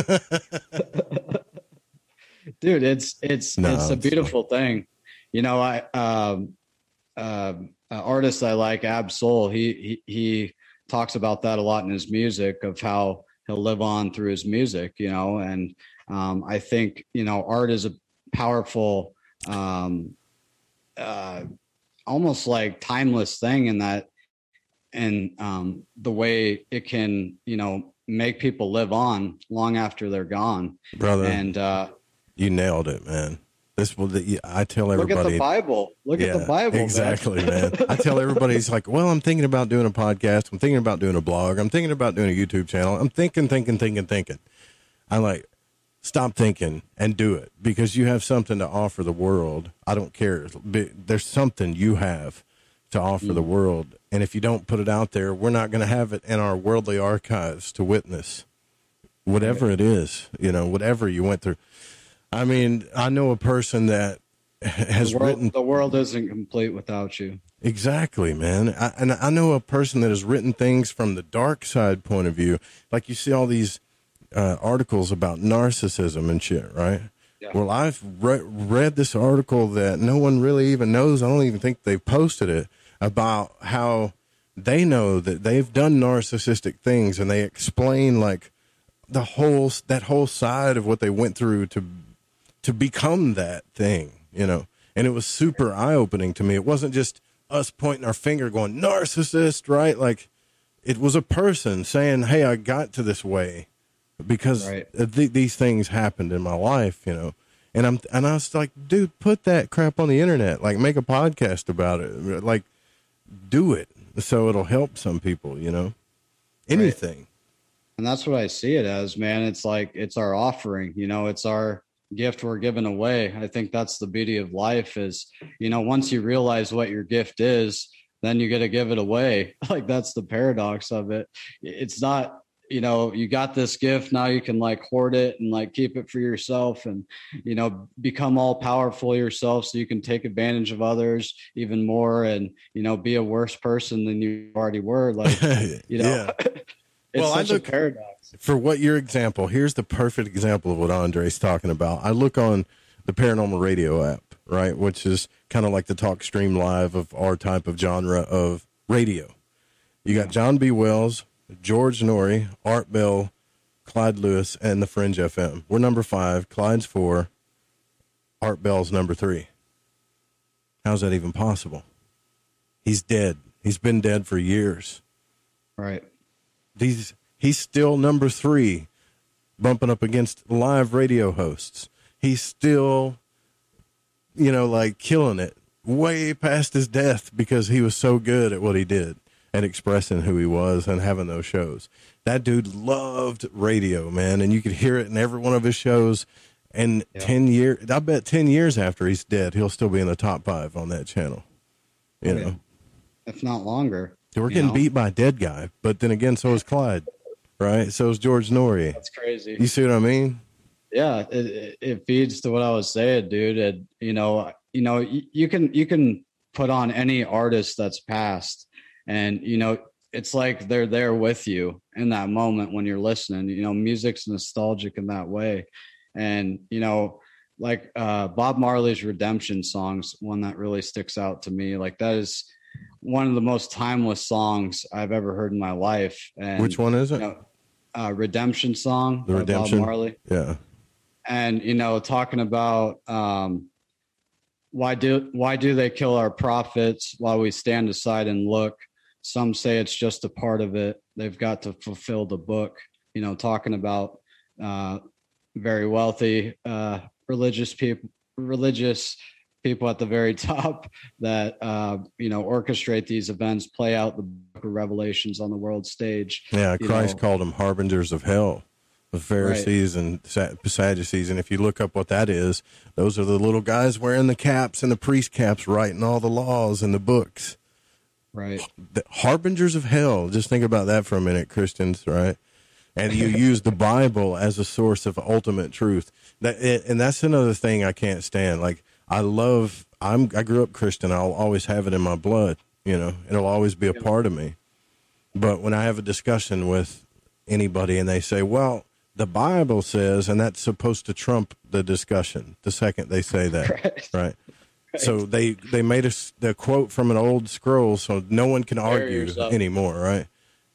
dude it's it's No, it's a it's beautiful thing you know i um an artist i like Ab-Soul he, he he talks about that a lot in his music of how he'll live on through his music you know and um i think you know art is a powerful um uh almost like timeless thing in that and um the way it can you know make people live on long after they're gone Brother, and uh you nailed it, man. This will. I tell everybody Look at the Bible. Look at the Bible. man. Exactly, man. I tell everybody, it's like, well, I'm thinking about doing a podcast. I'm thinking about doing a blog. I'm thinking about doing a YouTube channel. I'm thinking, thinking, thinking, thinking. I'm like, stop thinking and do it because you have something to offer the world. I don't care. There's something you have to offer the mm. world. And if you don't put it out there, we're not going to have it in our worldly archives to witness whatever it is, you know, whatever you went through. I mean, I know a person that has the world, written the world isn't complete without you. Exactly, man. I, and I know a person that has written things from the dark side point of view. Like you see all these uh, articles about narcissism and shit, right? Yeah. Well, I've re- read this article that no one really even knows. I don't even think they've posted it about how they know that they've done narcissistic things and they explain like the whole that whole side of what they went through to to become that thing, you know. And it was super eye opening to me. It wasn't just us pointing our finger going narcissist, right? Like it was a person saying, "Hey, I got to this way because Right. Uh, th- these things happened in my life," you know. And I'm and I was like, "Dude, put that crap on the internet. Like make a podcast about it. Like do it so it'll help some people, you know. Anything. And that's what I see it as, man. It's like it's our offering, you know, it's our gift we're giving away. I think that's the beauty of life is, you know, once you realize what your gift is, then you get to give it away. Like that's the paradox of it. It's not, you know, you got this gift, now you can like hoard it and like keep it for yourself and, you know, become all powerful yourself so you can take advantage of others even more and, you know, be a worse person than you already were. Like, you know, Yeah. it's Well, I look- a paradox. for what your example here's the perfect example of what andre's talking about i look on the paranormal radio app, right? Which is kind of like the Talk Stream Live of our type of genre of radio. You got John B. Wells, George Noory, Art Bell, Clyde Lewis, and the Fringe FM. We're number five. Clyde's four. Art Bell's number three. How's that even possible? He's dead. He's been dead for years. Right. He's he's still number three, bumping up against live radio hosts. He's still, you know, like killing it way past his death because he was so good at what he did and expressing who he was and having those shows. That dude loved radio, man, and you could hear it in every one of his shows. And Yeah. ten years, I bet ten years after he's dead, he'll still be in the top five on that channel. You Oh, know, yeah. If not longer. we're getting know? beat by a dead guy, but then again, so is Clyde, right? So is George Noory. That's crazy. You see what I mean? yeah it, it, it feeds to what i was saying dude and you know you know you, you can you can put on any artist that's passed and you know it's like they're there with you in that moment when you're listening you know music's nostalgic in that way and you know like uh bob marley's redemption songs one that really sticks out to me like that is one of the most timeless songs i've ever heard in my life and Which one is it? you know, uh redemption song The by Redemption. bob marley Yeah. and you know talking about um why do why do they kill our prophets while we stand aside and look some say it's just a part of it they've got to fulfill the book you know talking about uh very wealthy uh religious people religious people at the very top that uh you know orchestrate these events play out the book of revelations on the world stage Yeah, Christ know. called them harbingers of hell, the Pharisees and Sadducees. And if you look up what that is, those are the little guys wearing the caps and the priest caps, writing all the laws and the books. Right The harbingers of hell. Just think about that for a minute, Christians, right? And you use the Bible as a source of ultimate truth. That and that's another thing I can't stand. Like I love. I'm. I grew up Christian. I'll always have it in my blood. You know, it'll always be a part of me. But when I have a discussion with anybody and they say, well, the Bible says, and that's supposed to trump the discussion the second they say that, right? So they, they made us the quote from an old scroll so no one can argue anymore, right?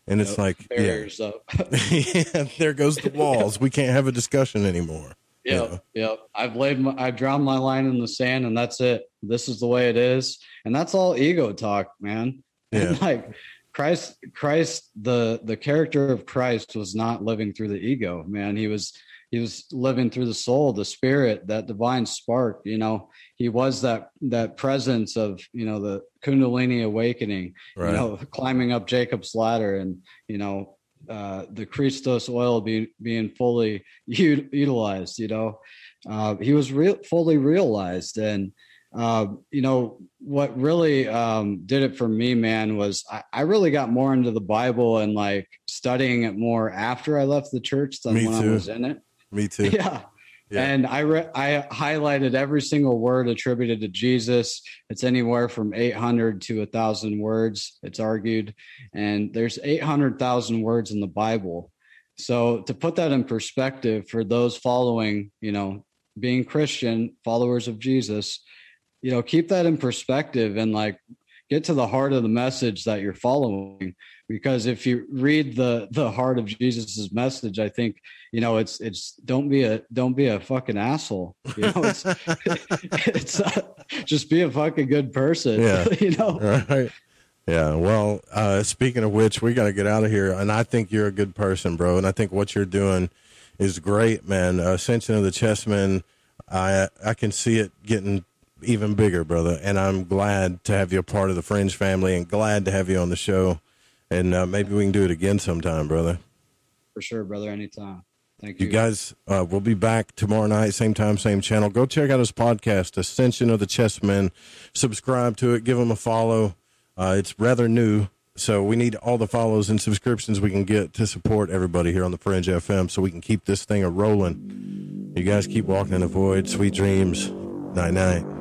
And it's Yep, like, yeah. up yeah, there goes the walls. We can't have a discussion anymore. you know? yep. I've laid my, I've drawn my line in the sand, and that's it. This is the way it is, and that's all ego talk, man. And like Christ, Christ, the the character of Christ was not living through the ego, man. He was he was living through the soul, the spirit, that divine spark. You know, he was that that presence of you know the Kundalini awakening. Right. You know, climbing up Jacob's ladder, and you know uh, the Christos oil being being fully u- utilized. You know, uh, he was real fully realized, and uh, you know what really um, did it for me, man, was I, I really got more into the Bible and like studying it more after I left the church than Me when I was in it. Me too. Yeah. And I re- I highlighted every single word attributed to Jesus. It's anywhere from 800 to 1,000 words, it's argued. And there's 800,000 words in the Bible. So to put that in perspective for those following, you know, being Christian, followers of Jesus, you know, keep that in perspective and like get to the heart of the message that you're following because if you read the the heart of jesus's message i think you know it's it's don't be a don't be a fucking asshole you know it's it's uh, just be a fucking good person Yeah. you know Right. Yeah. Well, uh, speaking of which, we got to get out of here. And I think you're a good person, bro. And I think what you're doing is great, man. Ascension of the Chessmen, I I can see it getting even bigger, brother. And I'm glad to have you a part of the Fringe family and glad to have you on the show. And uh, maybe we can do it again sometime, brother. for sure brother anytime thank you You guys, uh, we'll be back tomorrow night, same time, same channel. Go check out his podcast, Ascension of the Chessmen. Subscribe to it, give him a follow. Uh, it's rather new, so we need all the follows and subscriptions we can get to support everybody here on the Fringe FM so we can keep this thing a rolling. You guys keep walking in the void. Sweet dreams. Night night.